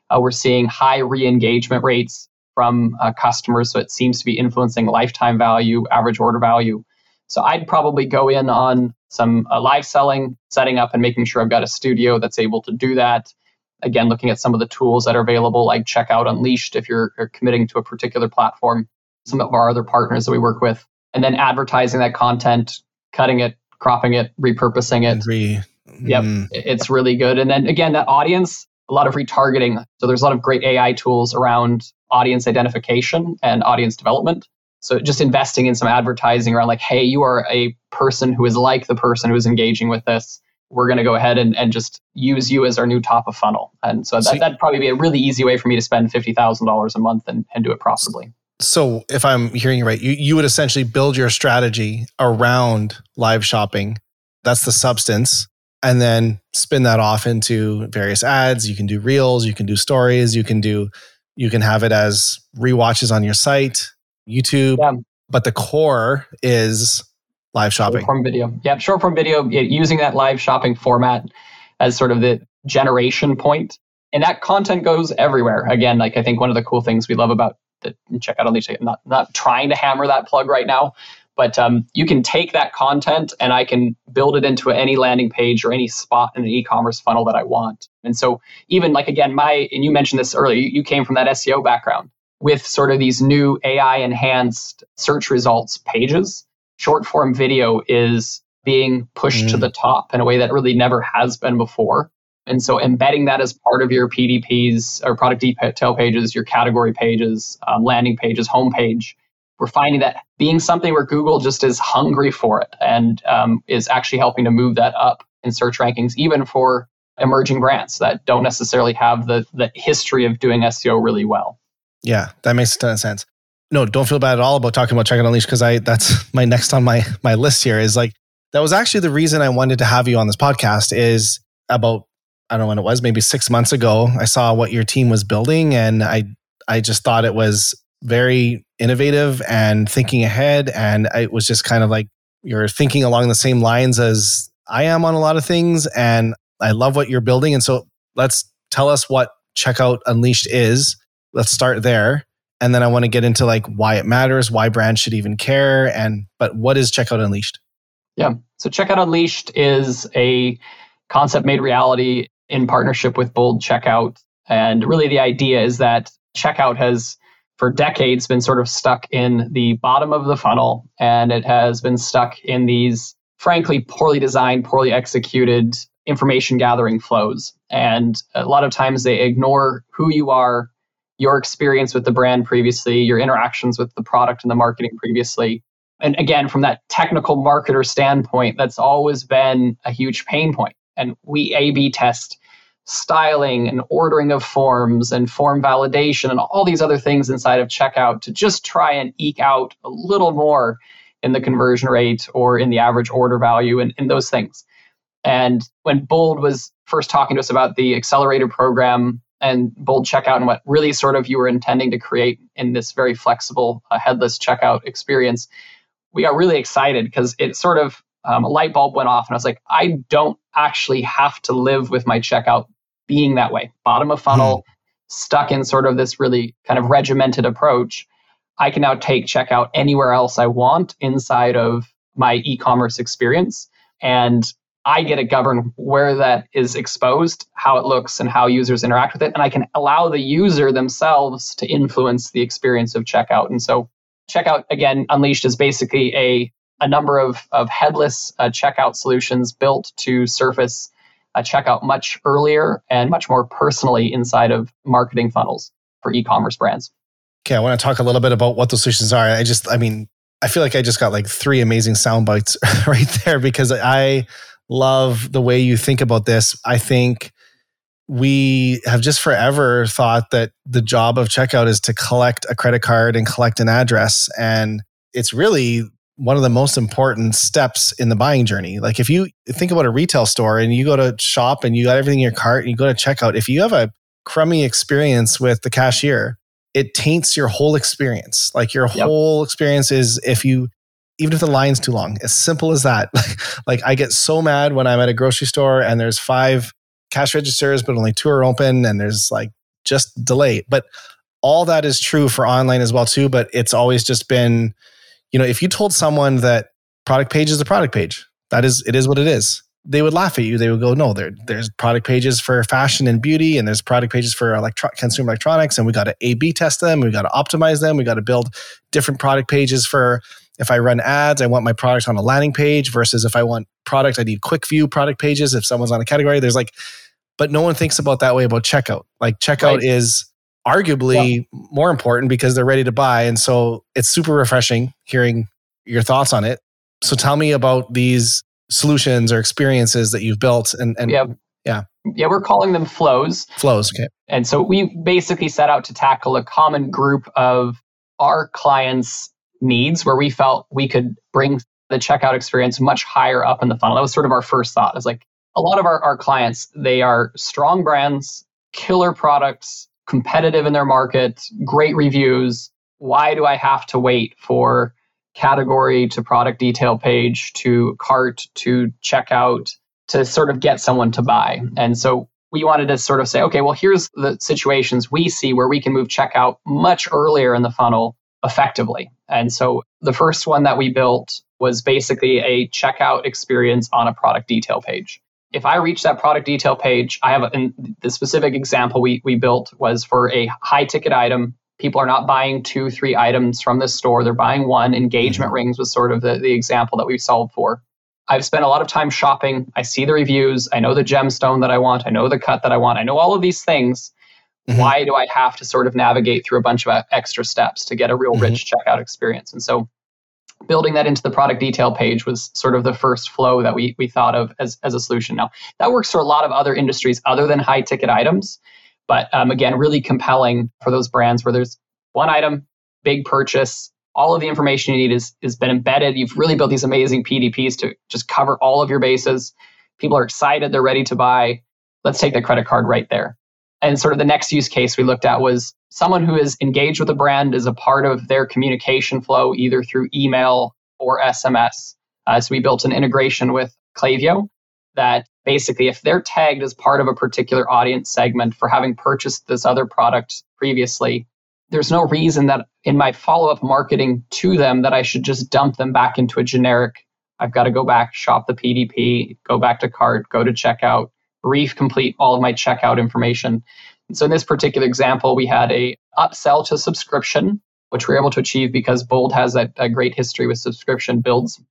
Uh, we're seeing high re engagement rates from uh, customers. So it seems to be influencing lifetime value, average order value. So I'd probably go in on some uh, live selling, setting up and making sure I've got a studio that's able to do that. Again, looking at some of the tools that are available, like Checkout Unleashed, if you're, you're committing to a particular platform, some of our other partners that we work with, and then advertising that content, cutting it, cropping it, repurposing it. Re- Yep, Mm. it's really good. And then again, that audience, a lot of retargeting. So there's a lot of great AI tools around audience identification and audience development. So just investing in some advertising around like, hey, you are a person who is like the person who is engaging with this. We're going to go ahead and, and just use you as our new top of funnel. And so, So- that, that'd probably be a really easy way for me to spend $50,000 a month and, and do it profitably. So, if I'm hearing you right, you, you would essentially build your strategy around live shopping. That's the substance. And then spin that off into various ads. You can do reels, you can do stories, you can do, you can have it as rewatches on your site, YouTube. Yeah. But the core is live shopping. Short form video. Yeah, short form video, using that live shopping format as sort of the generation point. And that content goes everywhere. Again, like I think one of the cool things we love about the Checkout Unleashed, I'm not not trying to hammer that plug right now, but um, you can take that content and I can build it into any landing page or any spot in an e-commerce funnel that I want. And so even like again, my and you mentioned this earlier, you came from that SEO background with sort of these new AI enhanced search results pages short form video is being pushed to Mm. the top in a way that really never has been before. And so embedding that as part of your PDPs or product detail pages, your category pages, um, landing pages, homepage, we're finding that being something where Google just is hungry for it and um, is actually helping to move that up in search rankings, even for emerging brands that don't necessarily have the, the history of doing SEO really well. Yeah, that makes a ton of sense. No, don't feel bad at all about talking about Checkout Unleashed because I that's my next on my my list here is like that was actually the reason I wanted to have you on this podcast is about I don't know when it was, maybe six months ago. I saw what your team was building and I I just thought it was very innovative and thinking ahead. And it was just kind of like you're thinking along the same lines as I am on a lot of things. And I love what you're building. And so let's tell us what Checkout Unleashed is. Let's start there. And then I want to get into like why it matters, why brands should even care. And but what is Checkout Unleashed? Yeah. So Checkout Unleashed is a concept made reality in partnership with Bold Checkout. And really the idea is that checkout has for decades been sort of stuck in the bottom of the funnel and it has been stuck in these frankly poorly designed, poorly executed information gathering flows. And a lot of times they ignore who you are, your experience with the brand previously, your interactions with the product and the marketing previously. And again, from that technical marketer standpoint, that's always been a huge pain point. And we A B test styling and ordering of forms and form validation and all these other things inside of checkout to just try and eke out a little more in the conversion rate or in the average order value and, and those things. And when Bold was first talking to us about the accelerator program and Bold checkout and what really sort of you were intending to create in this very flexible uh, headless checkout experience, we got really excited because it sort of um, a light bulb went off and I was like, I don't actually have to live with my checkout being that way, bottom of funnel, stuck in sort of this really kind of regimented approach. I can now take checkout anywhere else I want inside of my e-commerce experience and I get to govern where that is exposed, how it looks, and how users interact with it. And I can allow the user themselves to influence the experience of checkout. And so, checkout, again, Unleashed is basically a, a number of, of headless uh, checkout solutions built to surface a checkout much earlier and much more personally inside of marketing funnels for e commerce brands. Okay, I want to talk a little bit about what those solutions are. I just, I mean, I feel like I just got like three amazing sound bites right there because I love the way you think about this. I think we have just forever thought that the job of checkout is to collect a credit card and collect an address. And it's really one of the most important steps in the buying journey. Like if you think about a retail store and you go to shop and you got everything in your cart and you go to checkout, if you have a crummy experience with the cashier, it taints your whole experience. Like your Yep. whole experience is if you even if the line's too long, as simple as that. like I get so mad when I'm at a grocery store and there's five cash registers, but only two are open and there's like just delay. But all that is true for online as well too. But it's always just been, you know, if you told someone that product page is a product page, that is it is what it is they would laugh at you they would go no there there's product pages for fashion and beauty and there's product pages for electro- consumer electronics and we got to a b test them we got to optimize them we got to build different product pages for if i run ads i want my product on a landing page versus if i want product i need quick view product pages if someone's on a category there's like but no one thinks about that way about checkout like checkout right. is arguably yeah. more important because they're ready to buy and so it's super refreshing hearing your thoughts on it so tell me about these solutions or experiences that you've built and, and yeah. yeah. Yeah, we're calling them flows. Flows, okay. And so we basically set out to tackle a common group of our clients' needs where we felt we could bring the checkout experience much higher up in the funnel. That was sort of our first thought. Is like a lot of our, our clients, they are strong brands, killer products, competitive in their market, great reviews. Why do I have to wait for category to product detail page to cart to checkout to sort of get someone to buy. And so we wanted to sort of say, okay, well, here's the situations we see where we can move checkout much earlier in the funnel effectively. And so the first one that we built was basically a checkout experience on a product detail page. If I reach that product detail page, I have a, the specific example we, we built was for a high ticket item people are not buying two, three items from the store. They're buying one. Engagement mm-hmm. rings was sort of the, the example that we solved for. I've spent a lot of time shopping. I see the reviews. I know the gemstone that I want. I know the cut that I want. I know all of these things. Mm-hmm. Why do I have to sort of navigate through a bunch of extra steps to get a real mm-hmm. rich checkout experience? And so building that into the product detail page was sort of the first flow that we, we thought of as, as a solution. Now, that works for a lot of other industries other than high ticket items. But um, again, really compelling for those brands where there's one item, big purchase, all of the information you need is has been embedded. You've really built these amazing PDPs to just cover all of your bases. People are excited, they're ready to buy. Let's take the credit card right there. And sort of the next use case we looked at was someone who is engaged with a brand is a part of their communication flow, either through email or SMS. Uh, so we built an integration with Klaviyo that basically if they're tagged as part of a particular audience segment for having purchased this other product previously there's no reason that in my follow-up marketing to them that i should just dump them back into a generic i've got to go back shop the pdp go back to cart go to checkout brief complete all of my checkout information. So in this particular example we had a upsell to subscription which we were able to achieve because bold has a, a great history with subscription builds.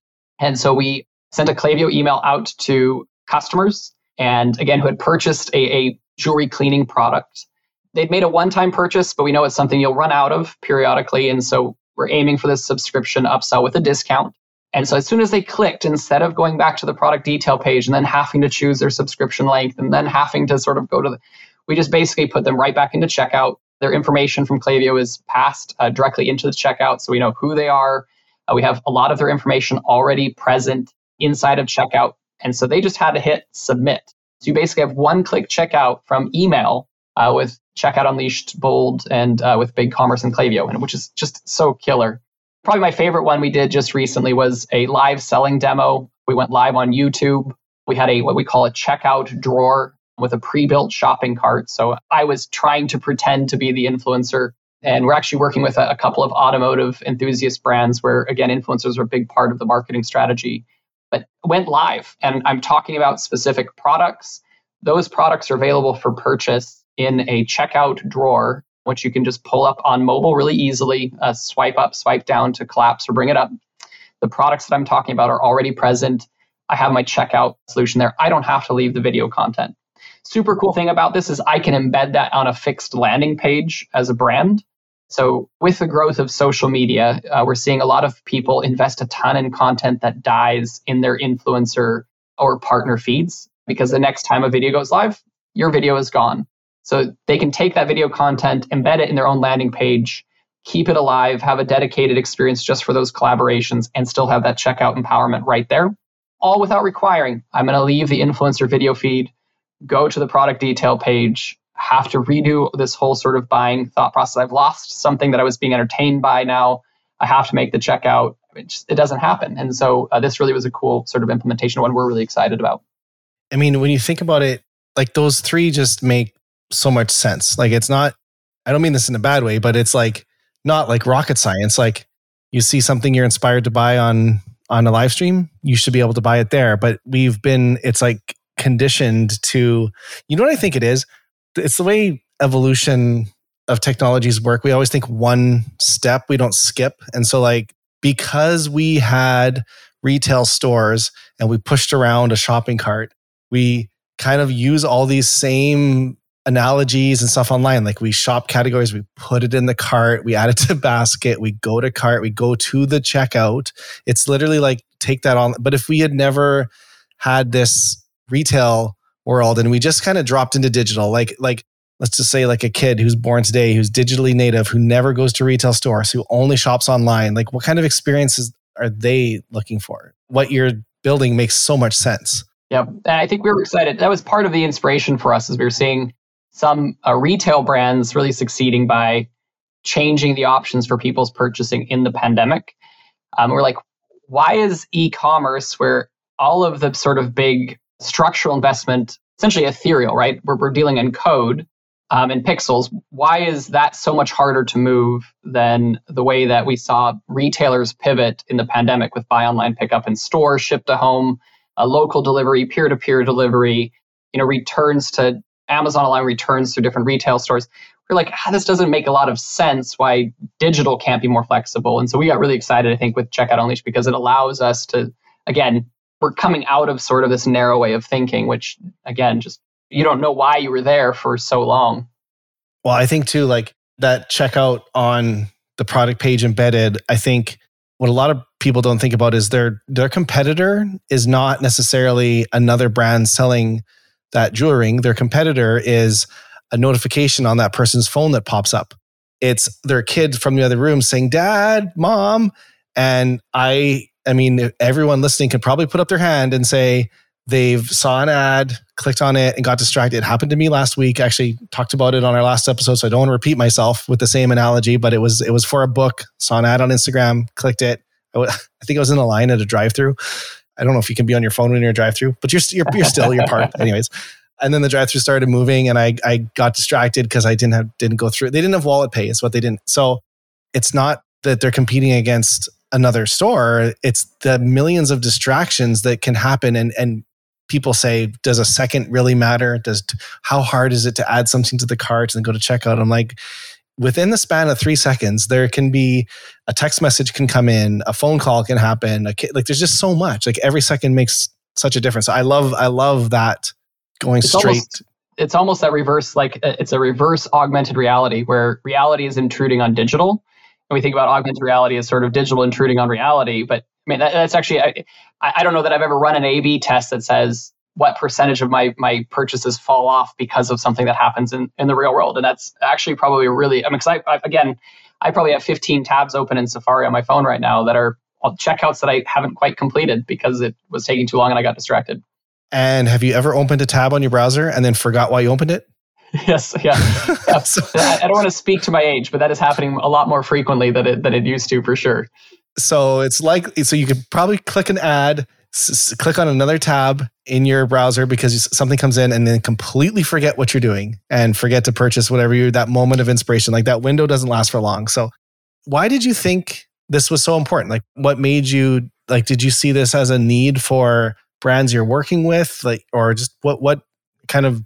And so we sent a Klaviyo email out to customers and again who had purchased a, a jewelry cleaning product. They'd made a one-time purchase but we know it's something you'll run out of periodically and so we're aiming for this subscription upsell with a discount and so as soon as they clicked instead of going back to the product detail page and then having to choose their subscription length and then having to sort of go to the we just basically put them right back into checkout their information from Klaviyo is passed uh, directly into the checkout so we know who they are uh, we have a lot of their information already present inside of checkout and so they just had to hit submit. So you basically have one click checkout from email uh, with Checkout Unleashed, Bold, and uh, with BigCommerce and Klaviyo, and which is just so killer. Probably my favorite one we did just recently was a live selling demo. We went live on YouTube. We had a what we call a checkout drawer with a pre-built shopping cart. So I was trying to pretend to be the influencer. And we're actually working with a, a couple of automotive enthusiast brands where, again, influencers are a big part of the marketing strategy but went live. And I'm talking about specific products. Those products are available for purchase in a checkout drawer, which you can just pull up on mobile really easily, uh, swipe up, swipe down to collapse or bring it up. The products that I'm talking about are already present. I have my checkout solution there. I don't have to leave the video content. Super cool thing about this is I can embed that on a fixed landing page as a brand. So, with the growth of social media, uh, we're seeing a lot of people invest a ton in content that dies in their influencer or partner feeds because the next time a video goes live, your video is gone. So, they can take that video content, embed it in their own landing page, keep it alive, have a dedicated experience just for those collaborations, and still have that checkout empowerment right there, all without requiring I'm going to leave the influencer video feed, go to the product detail page, have to redo this whole sort of buying thought process. I've lost something that I was being entertained by now. I have to make the checkout. It, just, it doesn't happen. And so uh, this really was a cool sort of implementation, one we're really excited about. I mean, when you think about it, like those three just make so much sense. Like it's not, I don't mean this in a bad way, but it's like not like rocket science. Like you see something you're inspired to buy on on a live stream, you should be able to buy it there. But we've been, it's like conditioned to, you know what I think it is? It's the way evolution of technologies work. We always think one step, we don't skip. And so, like, because we had retail stores and we pushed around a shopping cart, we kind of use all these same analogies and stuff online. Like we shop categories, we put it in the cart, we add it to basket, we go to cart, we go to the checkout. It's literally like take that on. But if we had never had this retail world and we just kind of dropped into digital, like like let's just say like a kid who's born today, who's digitally native, who never goes to retail stores, who only shops online, like what kind of experiences are they looking for? What you're building makes so much sense. Yeah, and I think we were excited. That was part of the inspiration for us as we were seeing some uh, retail brands really succeeding by changing the options for people's purchasing in the pandemic. Um, we're like, why is e-commerce, where all of the sort of big structural investment, essentially ethereal, right? We're, we're dealing in code um, and pixels. Why is that so much harder to move than the way that we saw retailers pivot in the pandemic with buy online, pick up in store, ship to home, a local delivery, peer-to-peer delivery, you know, returns to Amazon online returns to different retail stores. We're like, ah, this doesn't make a lot of sense why digital can't be more flexible. And so we got really excited, I think, with Checkout Unleashed because it allows us to, again, we're coming out of sort of this narrow way of thinking, which again, just you don't know why you were there for so long. Well, I think too, like that checkout on the product page embedded, I think what a lot of people don't think about is their their competitor is not necessarily another brand selling that jewelry ring, their competitor is a notification on that person's phone that pops up. It's their kid from the other room saying, Dad, Mom. And I, I mean, everyone listening can probably put up their hand and say they've saw an ad, clicked on it, and got distracted. It happened to me last week. Actually, talked about it on our last episode, so I don't want to repeat myself with the same analogy. But it was it was for a book. Saw an ad on Instagram, clicked it. I think I was in a line at a drive-through, I don't know if you can be on your phone when you're drive through, but you're, you're, you're still, you're parked anyways. And then the drive through started moving and I, I got distracted because I didn't have, didn't go through, they didn't have wallet pay is what they didn't. So it's not that they're competing against another store. It's the millions of distractions that can happen. And, and people say, does a second really matter? Does, how hard is it to add something to the cart and go to checkout? I'm like, within the span of three seconds, there can be a text message can come in, a phone call can happen. like there's just so much. Like every second makes such a difference. I love I love that going it's straight. Almost, it's almost that reverse, like uh, it's a reverse augmented reality where reality is intruding on digital. And we think about augmented reality as sort of digital intruding on reality. But I mean, that, that's actually, I, I don't know that I've ever run an A B test that says what percentage of my my purchases fall off because of something that happens in, in the real world. And that's actually probably really I'm excited. Again, I probably have 15 tabs open in Safari on my phone right now that are checkouts that I haven't quite completed because it was taking too long and I got distracted. And have you ever opened a tab on your browser and then forgot why you opened it? yes, yeah. yeah. so, I, I don't want to speak to my age, but that is happening a lot more frequently than it than it used to for sure. So it's like so you could probably click an ad s- click on another tab in your browser because something comes in and then completely forget what you're doing and forget to purchase whatever you that moment of inspiration. Like that window doesn't last for long. So why did you think this was so important? Like what made you like did you see this as a need for brands you're working with? Like or just what what kind of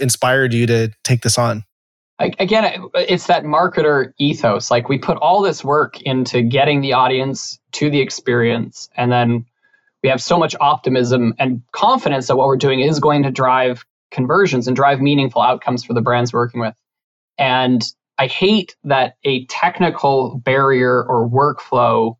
inspired you to take this on? Again it's that marketer ethos. Like we put all this work into getting the audience to the experience and then we have so much optimism and confidence that what we're doing is going to drive conversions and drive meaningful outcomes for the brands we're working with. And I hate that a technical barrier or workflow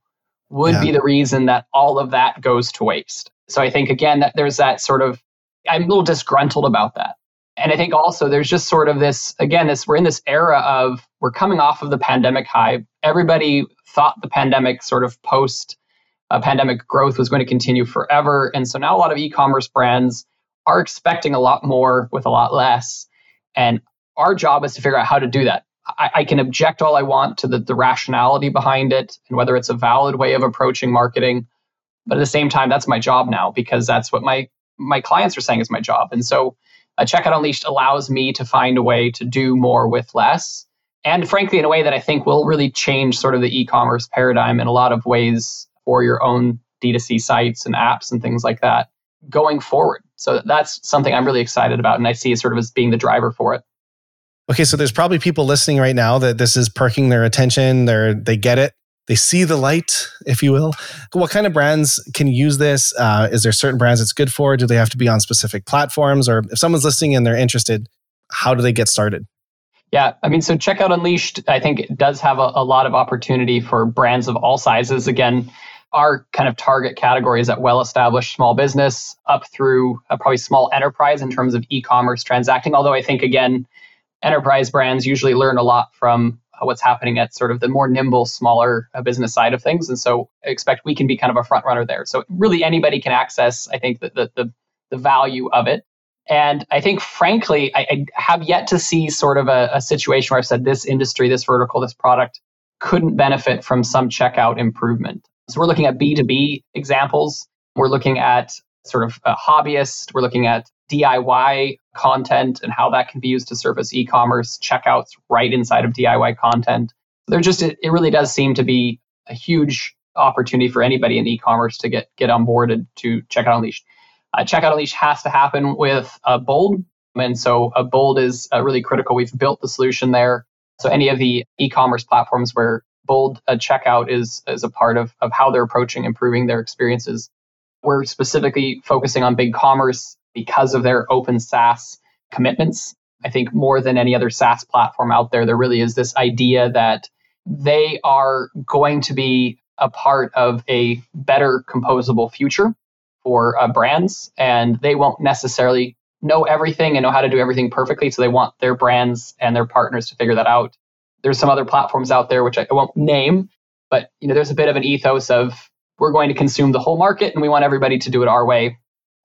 would yeah. be the reason that all of that goes to waste. So I think again that there's that sort of I'm a little disgruntled about that. And I think also there's just sort of this again this we're in this era of we're coming off of the pandemic high. Everybody thought the pandemic sort of post uh, pandemic growth was going to continue forever. And so now a lot of e commerce brands are expecting a lot more with a lot less. And our job is to figure out how to do that. I, I can object all I want to the, the rationality behind it and whether it's a valid way of approaching marketing. But at the same time, that's my job now because that's what my my clients are saying is my job. And so a Checkout Unleashed allows me to find a way to do more with less. And frankly, in a way that I think will really change sort of the e commerce paradigm in a lot of ways for your own D2C sites and apps and things like that going forward. So that's something I'm really excited about. And I see sort of as being the driver for it. Okay, so there's probably people listening right now that this is perking their attention. They're they get it. They see the light, if you will. What kind of brands can use this? Uh, is there certain brands it's good for? Do they have to be on specific platforms? Or if someone's listening and they're interested, how do they get started? Yeah, I mean, so Checkout Unleashed, I think, does have a, a lot of opportunity for brands of all sizes. Again, our kind of target category is at well established small business up through uh, probably small enterprise in terms of e commerce transacting. Although I think, again, enterprise brands usually learn a lot from uh, what's happening at sort of the more nimble, smaller uh, business side of things. And so I expect we can be kind of a front runner there. So really anybody can access, I think, the, the, the, the value of it. And I think, frankly, I, I have yet to see sort of a, a situation where I've said this industry, this vertical, this product couldn't benefit from some checkout improvement. So we're looking at B2B examples. We're looking at sort of a hobbyist. We're looking at DIY content and how that can be used to service e-commerce checkouts right inside of DIY content. There just it, it really does seem to be a huge opportunity for anybody in e-commerce to get get onboarded to Checkout Unleashed. Uh, Checkout Unleashed has to happen with a Bold, and so a Bold is uh, really critical. We've built the solution there. So any of the e-commerce platforms where Bold uh, checkout is is a part of of how they're approaching improving their experiences. We're specifically focusing on BigCommerce because of their open SaaS commitments. I think more than any other SaaS platform out there, there really is this idea that they are going to be a part of a better composable future for uh, brands, and they won't necessarily know everything and know how to do everything perfectly. So they want their brands and their partners to figure that out. There's some other platforms out there which I won't name, but you know, there's a bit of an ethos of we're going to consume the whole market and we want everybody to do it our way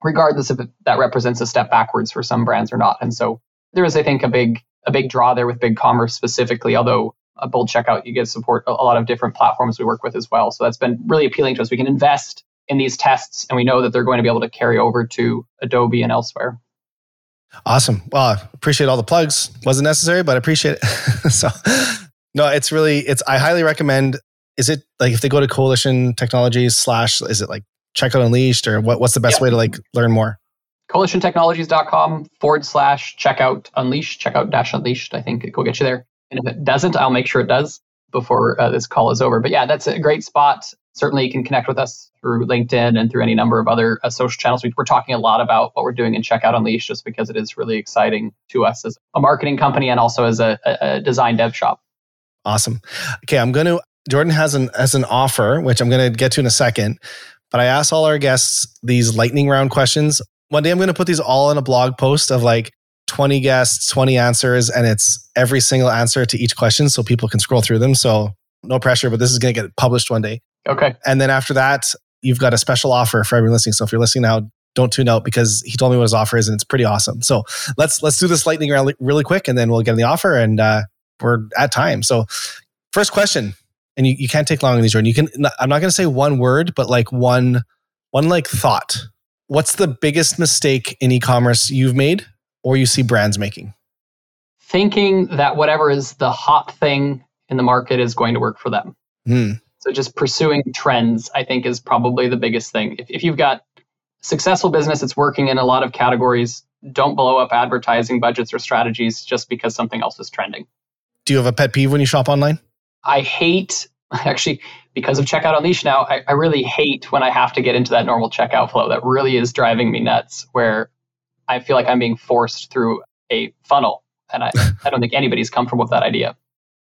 regardless if that represents a step backwards for some brands or not. And so there is, I think, a big a big draw there with BigCommerce specifically. Although a bold checkout, you get support a lot of different platforms we work with as well. So that's been really appealing to us. We can invest in these tests, and we know that they're going to be able to carry over to Adobe and elsewhere. Awesome. Well, I appreciate all the plugs. Wasn't necessary, but I appreciate it. so, no, it's really it's. I highly recommend. Is it like if they go to Coalition Technologies slash? Is it like Checkout Unleashed, or what, what's the best way to like learn more? coalitiontechnologies.com forward slash checkout unleashed, checkout dash unleashed. I think it will get you there. And if it doesn't, I'll make sure it does before uh, this call is over. But yeah, that's a great spot. Certainly, you can connect with us through LinkedIn and through any number of other uh, social channels. We, are talking a lot about what we're doing in Checkout Unleashed just because it is really exciting to us as a marketing company and also as a, a design dev shop. Awesome. Okay, I'm going to. Jordan has an has an offer, which I'm going to get to in a second. But I asked all our guests these lightning round questions. One day I'm going to put these all in a blog post of like 20 guests, 20 answers, and it's every single answer to each question so people can scroll through them. So no pressure, but this is going to get published one day. Okay. And then after that, you've got a special offer for everyone listening. So if you're listening now, don't tune out because he told me what his offer is and it's pretty awesome. So let's let's do this lightning round really quick and then we'll get in the offer and uh, we're at time. So first question, and you, you can't take long on these, Jordan. You can. I'm not going to say one word, but like one one like thought. What's the biggest mistake in e-commerce you've made, or you see brands making? Thinking that whatever is the hot thing in the market is going to work for them. Hmm. So just pursuing trends, I think, is probably the biggest thing. If, if you've got successful business that's working in a lot of categories, don't blow up advertising budgets or strategies just because something else is trending. Do you have a pet peeve when you shop online? I hate actually because of checkout unleash now I, I, really hate when i have to get into that normal checkout flow that really is driving me nuts where i feel like i'm being forced through a funnel and i, I don't think anybody's comfortable with that idea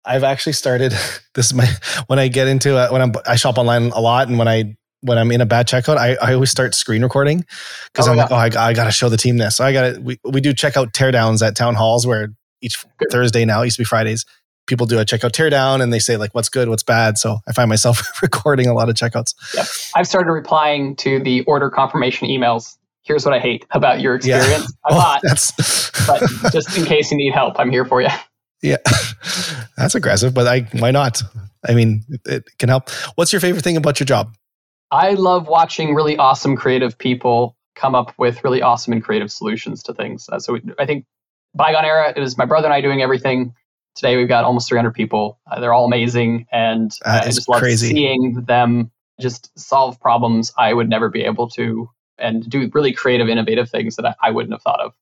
i've actually started this is my when i get into it when i'm i shop online a lot and when i when i'm in a bad checkout i, I always start screen recording because oh, i'm yeah. like oh I, I gotta show the team this so i gotta we, we do checkout teardowns at town halls where each Good. thursday now used to be fridays people do a checkout teardown and they say like what's good, what's bad. So I find myself recording a lot of checkouts. Yep. I've started replying to the order confirmation emails. Here's what I hate about your experience. Yeah. A lot. That's... but just in case you need help, I'm here for you. Yeah. That's aggressive, but I why not? I mean, it, can help. What's your favorite thing about your job? I love watching really awesome creative people come up with really awesome and creative solutions to things. Uh, so we, I think bygone era, it was my brother and I doing everything Today we've got almost 300 people. Uh, they're all amazing, and uh, I just love crazy. seeing them just solve problems I would never be able to and do really creative, innovative things that I, I wouldn't have thought of.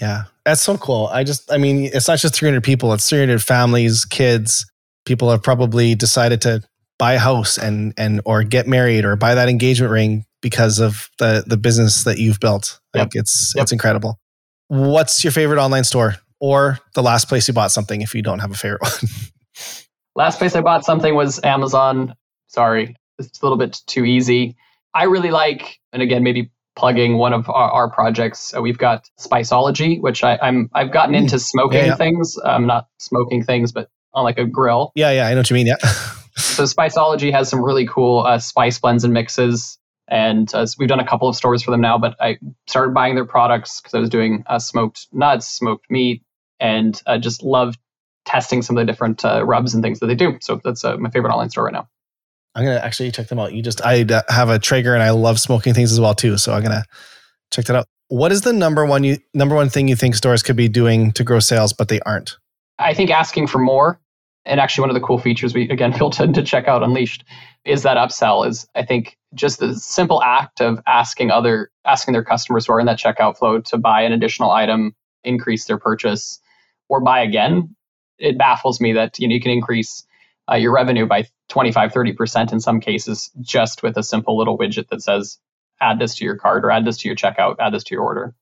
Yeah, that's so cool. I just, I mean, it's not just 300 people, it's 300 families, kids. People have probably decided to buy a house and, and, or get married or buy that engagement ring because of the, the business that you've built. Like yep. it's, yep. it's incredible. What's your favorite online store or the last place you bought something if you don't have a favorite one? last place I bought something was Amazon. Sorry, it's a little bit too easy. I really like, and again, maybe plugging one of our, our projects. Uh, we've got Spiceology, which I, am I've gotten into mm. smoking yeah, yeah. things. I'm not smoking things, but on like a grill. Yeah, yeah, I know what you mean. Yeah. so Spiceology has some really cool uh, spice blends and mixes, and uh, we've done a couple of stores for them now. But I started buying their products because I was doing uh, smoked nuts, smoked meat, and uh, just love testing some of the different uh, rubs and things that they do. So that's my favorite online store right now. I'm gonna actually check them out. You just I have a Traeger and I love smoking things as well too, so I'm gonna check that out. What is the number one you number one thing you think stores could be doing to grow sales, but they aren't? I think asking for more. And actually, one of the cool features we again built into Checkout Unleashed is that upsell. Is I think just the simple act of asking other asking their customers who are in that checkout flow to buy an additional item, increase their purchase, or buy again. It baffles me that you know you can increase uh, your revenue by 25, 30% in some cases just with a simple little widget that says, add this to your cart or add this to your checkout, add this to your order.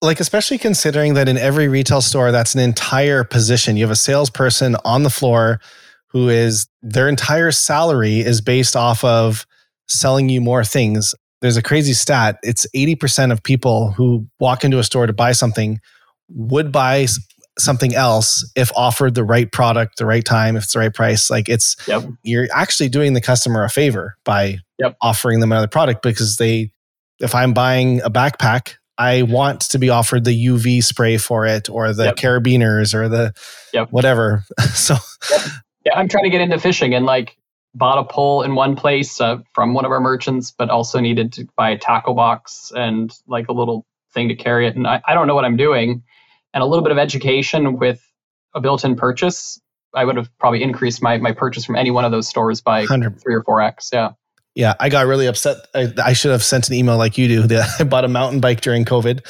Like, especially considering that in every retail store, that's an entire position. You have a salesperson on the floor who is their entire salary is based off of selling you more things. There's a crazy stat. It's 80% of people who walk into a store to buy something would buy something else if offered the right product, the right time, if it's the right price. Like it's yep. you're actually doing the customer a favor by yep. offering them another product because they if I'm buying a backpack, I want to be offered the UV spray for it or the yep. carabiners or the whatever. so yeah, I'm trying to get into fishing and like bought a pole in one place uh, from one of our merchants, but also needed to buy a tackle box and like a little thing to carry it. And I, I don't know what I'm doing and a little bit of education with a built-in purchase, I would have probably increased my my purchase from any one of those stores by 100. three or four x. Yeah. Yeah, I got really upset. I, I, should have sent an email like you do. That I bought a mountain bike during COVID,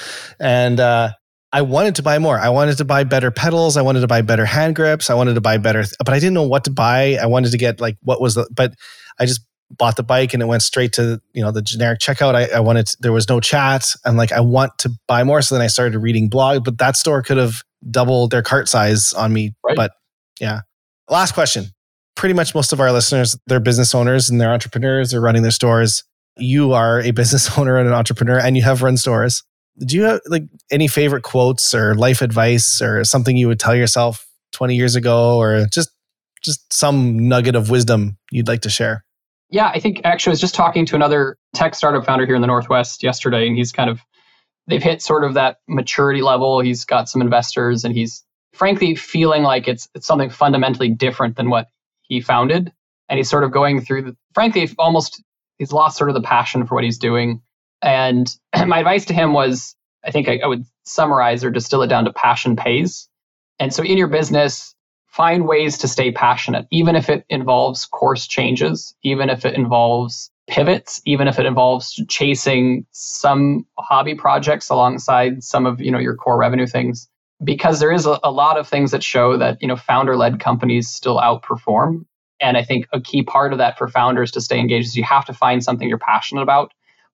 and uh, I wanted to buy more. I wanted to buy better pedals. I wanted to buy better hand grips. I wanted to buy better, but I didn't know what to buy. I wanted to get like what was the, but I just bought the bike and it went straight to you know the generic checkout. I, I wanted to, there was no chat. I'm like I want to buy more. So then I started reading blogs, but that store could have doubled their cart size on me. Right. But yeah. Last question. Pretty much most of our listeners, they're business owners and they're entrepreneurs. They're running their stores. You are a business owner and an entrepreneur, and you have run stores. Do you have like any favorite quotes or life advice or something you would tell yourself 20 years ago, or just just some nugget of wisdom you'd like to share? Yeah, I think actually I was just talking to another tech startup founder here in the Northwest yesterday, and he's kind of they've hit sort of that maturity level. He's got some investors, and he's frankly feeling like it's it's something fundamentally different than what he founded, and he's sort of going through. Frankly, almost he's lost sort of the passion for what he's doing. And my advice to him was, I think I, I would summarize or distill it down to passion pays. And so in your business, find ways to stay passionate, even if it involves course changes, even if it involves pivots, even if it involves chasing some hobby projects alongside some of you know your core revenue things. Because there is a, a lot of things that show that you know founder-led companies still outperform. And I think a key part of that for founders to stay engaged is you have to find something you're passionate about.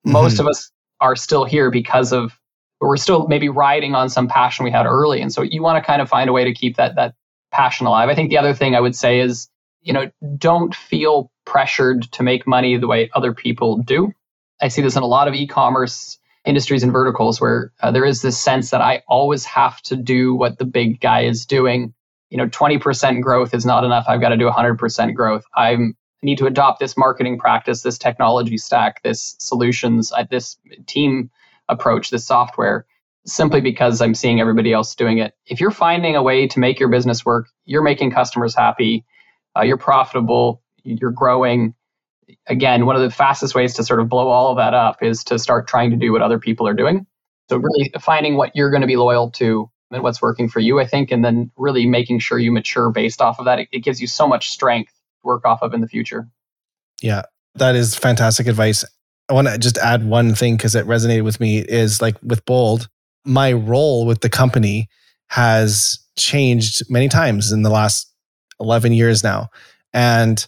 Mm-hmm. Most of us are still here because of we're still maybe riding on some passion we had early. And so you want to kind of find a way to keep that that passion alive. I think the other thing I would say is, you know, don't feel pressured to make money the way other people do. I see this in a lot of e-commerce industries and verticals where uh, there is this sense that I always have to do what the big guy is doing. You know, 20% growth is not enough. I've got to do 100% growth. I'm I need to adopt this marketing practice, this technology stack, this solutions, uh, this team approach, this software simply because I'm seeing everybody else doing it. If you're finding a way to make your business work, you're making customers happy, uh, you're profitable, you're growing. Again, one of the fastest ways to sort of blow all of that up is to start trying to do what other people are doing. So, really finding what you're going to be loyal to and what's working for you, I think, and then really making sure you mature based off of that. It, it gives you so much strength to work off of in the future. Yeah, That is fantastic advice. I want to just add one thing because it resonated with me is like with Bold, my role with the company has changed many times in the last 11 years now. And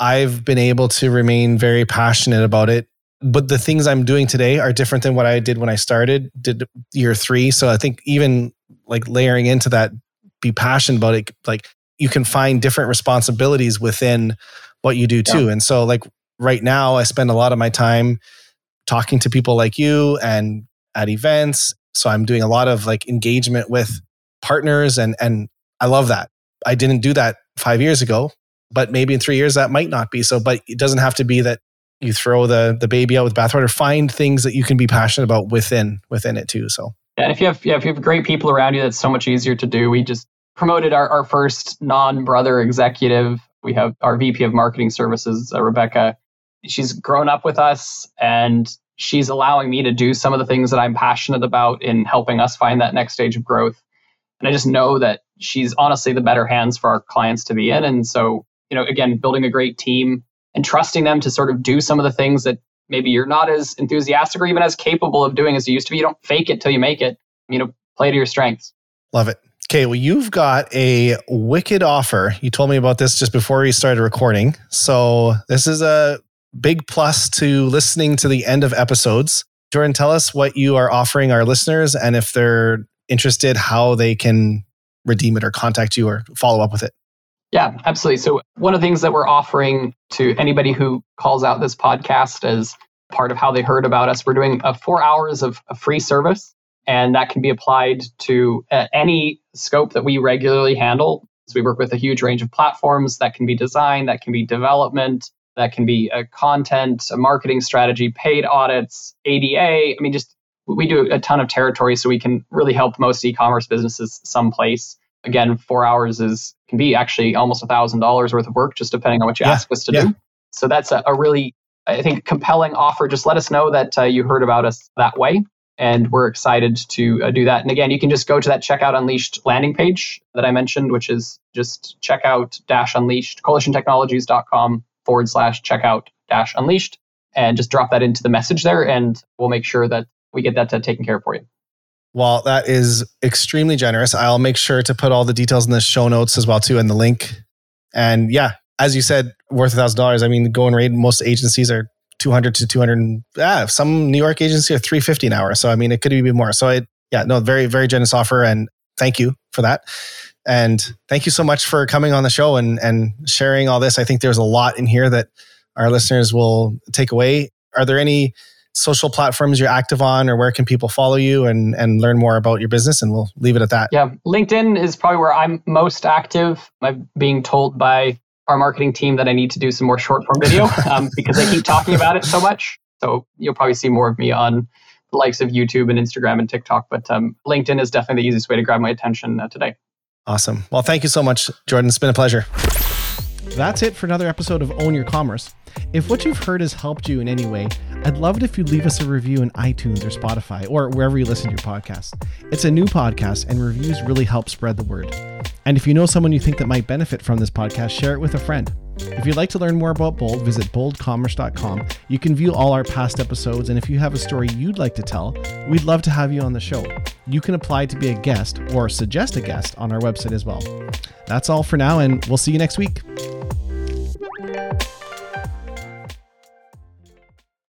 I've been able to remain very passionate about it. But the things I'm doing today are different than what I did when I started, did year three. So I think even like layering into that, be passionate about it, like you can find different responsibilities within what you do too. Yeah. And so, like right now, I spend a lot of my time talking to people like you and at events. So I'm doing a lot of like engagement with partners and and I love that. I didn't do that 5 years ago, but maybe in 3 years that might not be. So but it doesn't have to be that you throw the the baby out with bathwater. Find things that you can be passionate about within within it too. So yeah, and if you have yeah, if you have great people around you, that's so much easier to do. We just promoted our, our first non-brother executive. We have our VP of marketing services, uh, Rebecca. She's grown up with us and she's allowing me to do some of the things that I'm passionate about in helping us find that next stage of growth. And I just know that she's honestly the better hands for our clients to be in. And so, you know, again, building a great team and trusting them to sort of do some of the things that maybe you're not as enthusiastic or even as capable of doing as you used to be. You don't fake it till you make it. You know, play to your strengths. Love it. Okay, well, you've got a wicked offer. You told me about this just before we started recording. So, this is a big plus to listening to the end of episodes. Jordan, tell us what you are offering our listeners and if they're interested, how they can redeem it or contact you or follow up with it. Yeah, absolutely. So, one of the things that we're offering to anybody who calls out this podcast as part of how they heard about us, we're doing a four hours of a free service and that can be applied to uh, any scope that we regularly handle. So we work with a huge range of platforms that can be design, that can be development, that can be a content, a marketing strategy, paid audits, ADA. I mean, just we do a ton of territory, so we can really help most e-commerce businesses someplace. Again, four hours is can be actually almost a thousand dollars worth of work, just depending on what you yeah, ask us to yeah. do. So that's a, a, really, I think, compelling offer. Just let us know that uh, you heard about us that way, and we're excited to uh, do that. And again, you can just go to that Checkout Unleashed landing page that I mentioned, which is just checkout dash unleashed, coalitiontechnologies.com forward slash checkout dash unleashed, and just drop that into the message there, and we'll make sure that we get that taken care of for you. Well, that is extremely generous. I'll make sure to put all the details in the show notes as well too, and the link. And yeah, as you said, worth a thousand dollars. I mean, go and raid most agencies are 200 to 200 ah, some new york agency are 350 an hour so i mean it could be more so it yeah no very very generous offer and thank you for that and thank you so much for coming on the show and and sharing all this i think there's a lot in here that our listeners will take away are there any social platforms you're active on or where can people follow you and and learn more about your business and we'll leave it at that yeah linkedin is probably where i'm most active i'm being told by our marketing team that I need to do some more short form video um, because I keep talking about it so much. So you'll probably see more of me on the likes of YouTube and Instagram and TikTok. But um, LinkedIn is definitely the easiest way to grab my attention uh, today. Awesome. Well, thank you so much, Jordan. It's been a pleasure. That's it for another episode of Own Your Commerce. If what you've heard has helped you in any way, I'd love it if you'd leave us a review in iTunes or Spotify or wherever you listen to your podcast. It's a new podcast, and reviews really help spread the word. And if you know someone you think that might benefit from this podcast, share it with a friend. If you'd like to learn more about Bold, visit boldcommerce.com. You can view all our past episodes, and if you have a story you'd like to tell, we'd love to have you on the show. You can apply to be a guest or suggest a guest on our website as well. That's all for now, and we'll see you next week.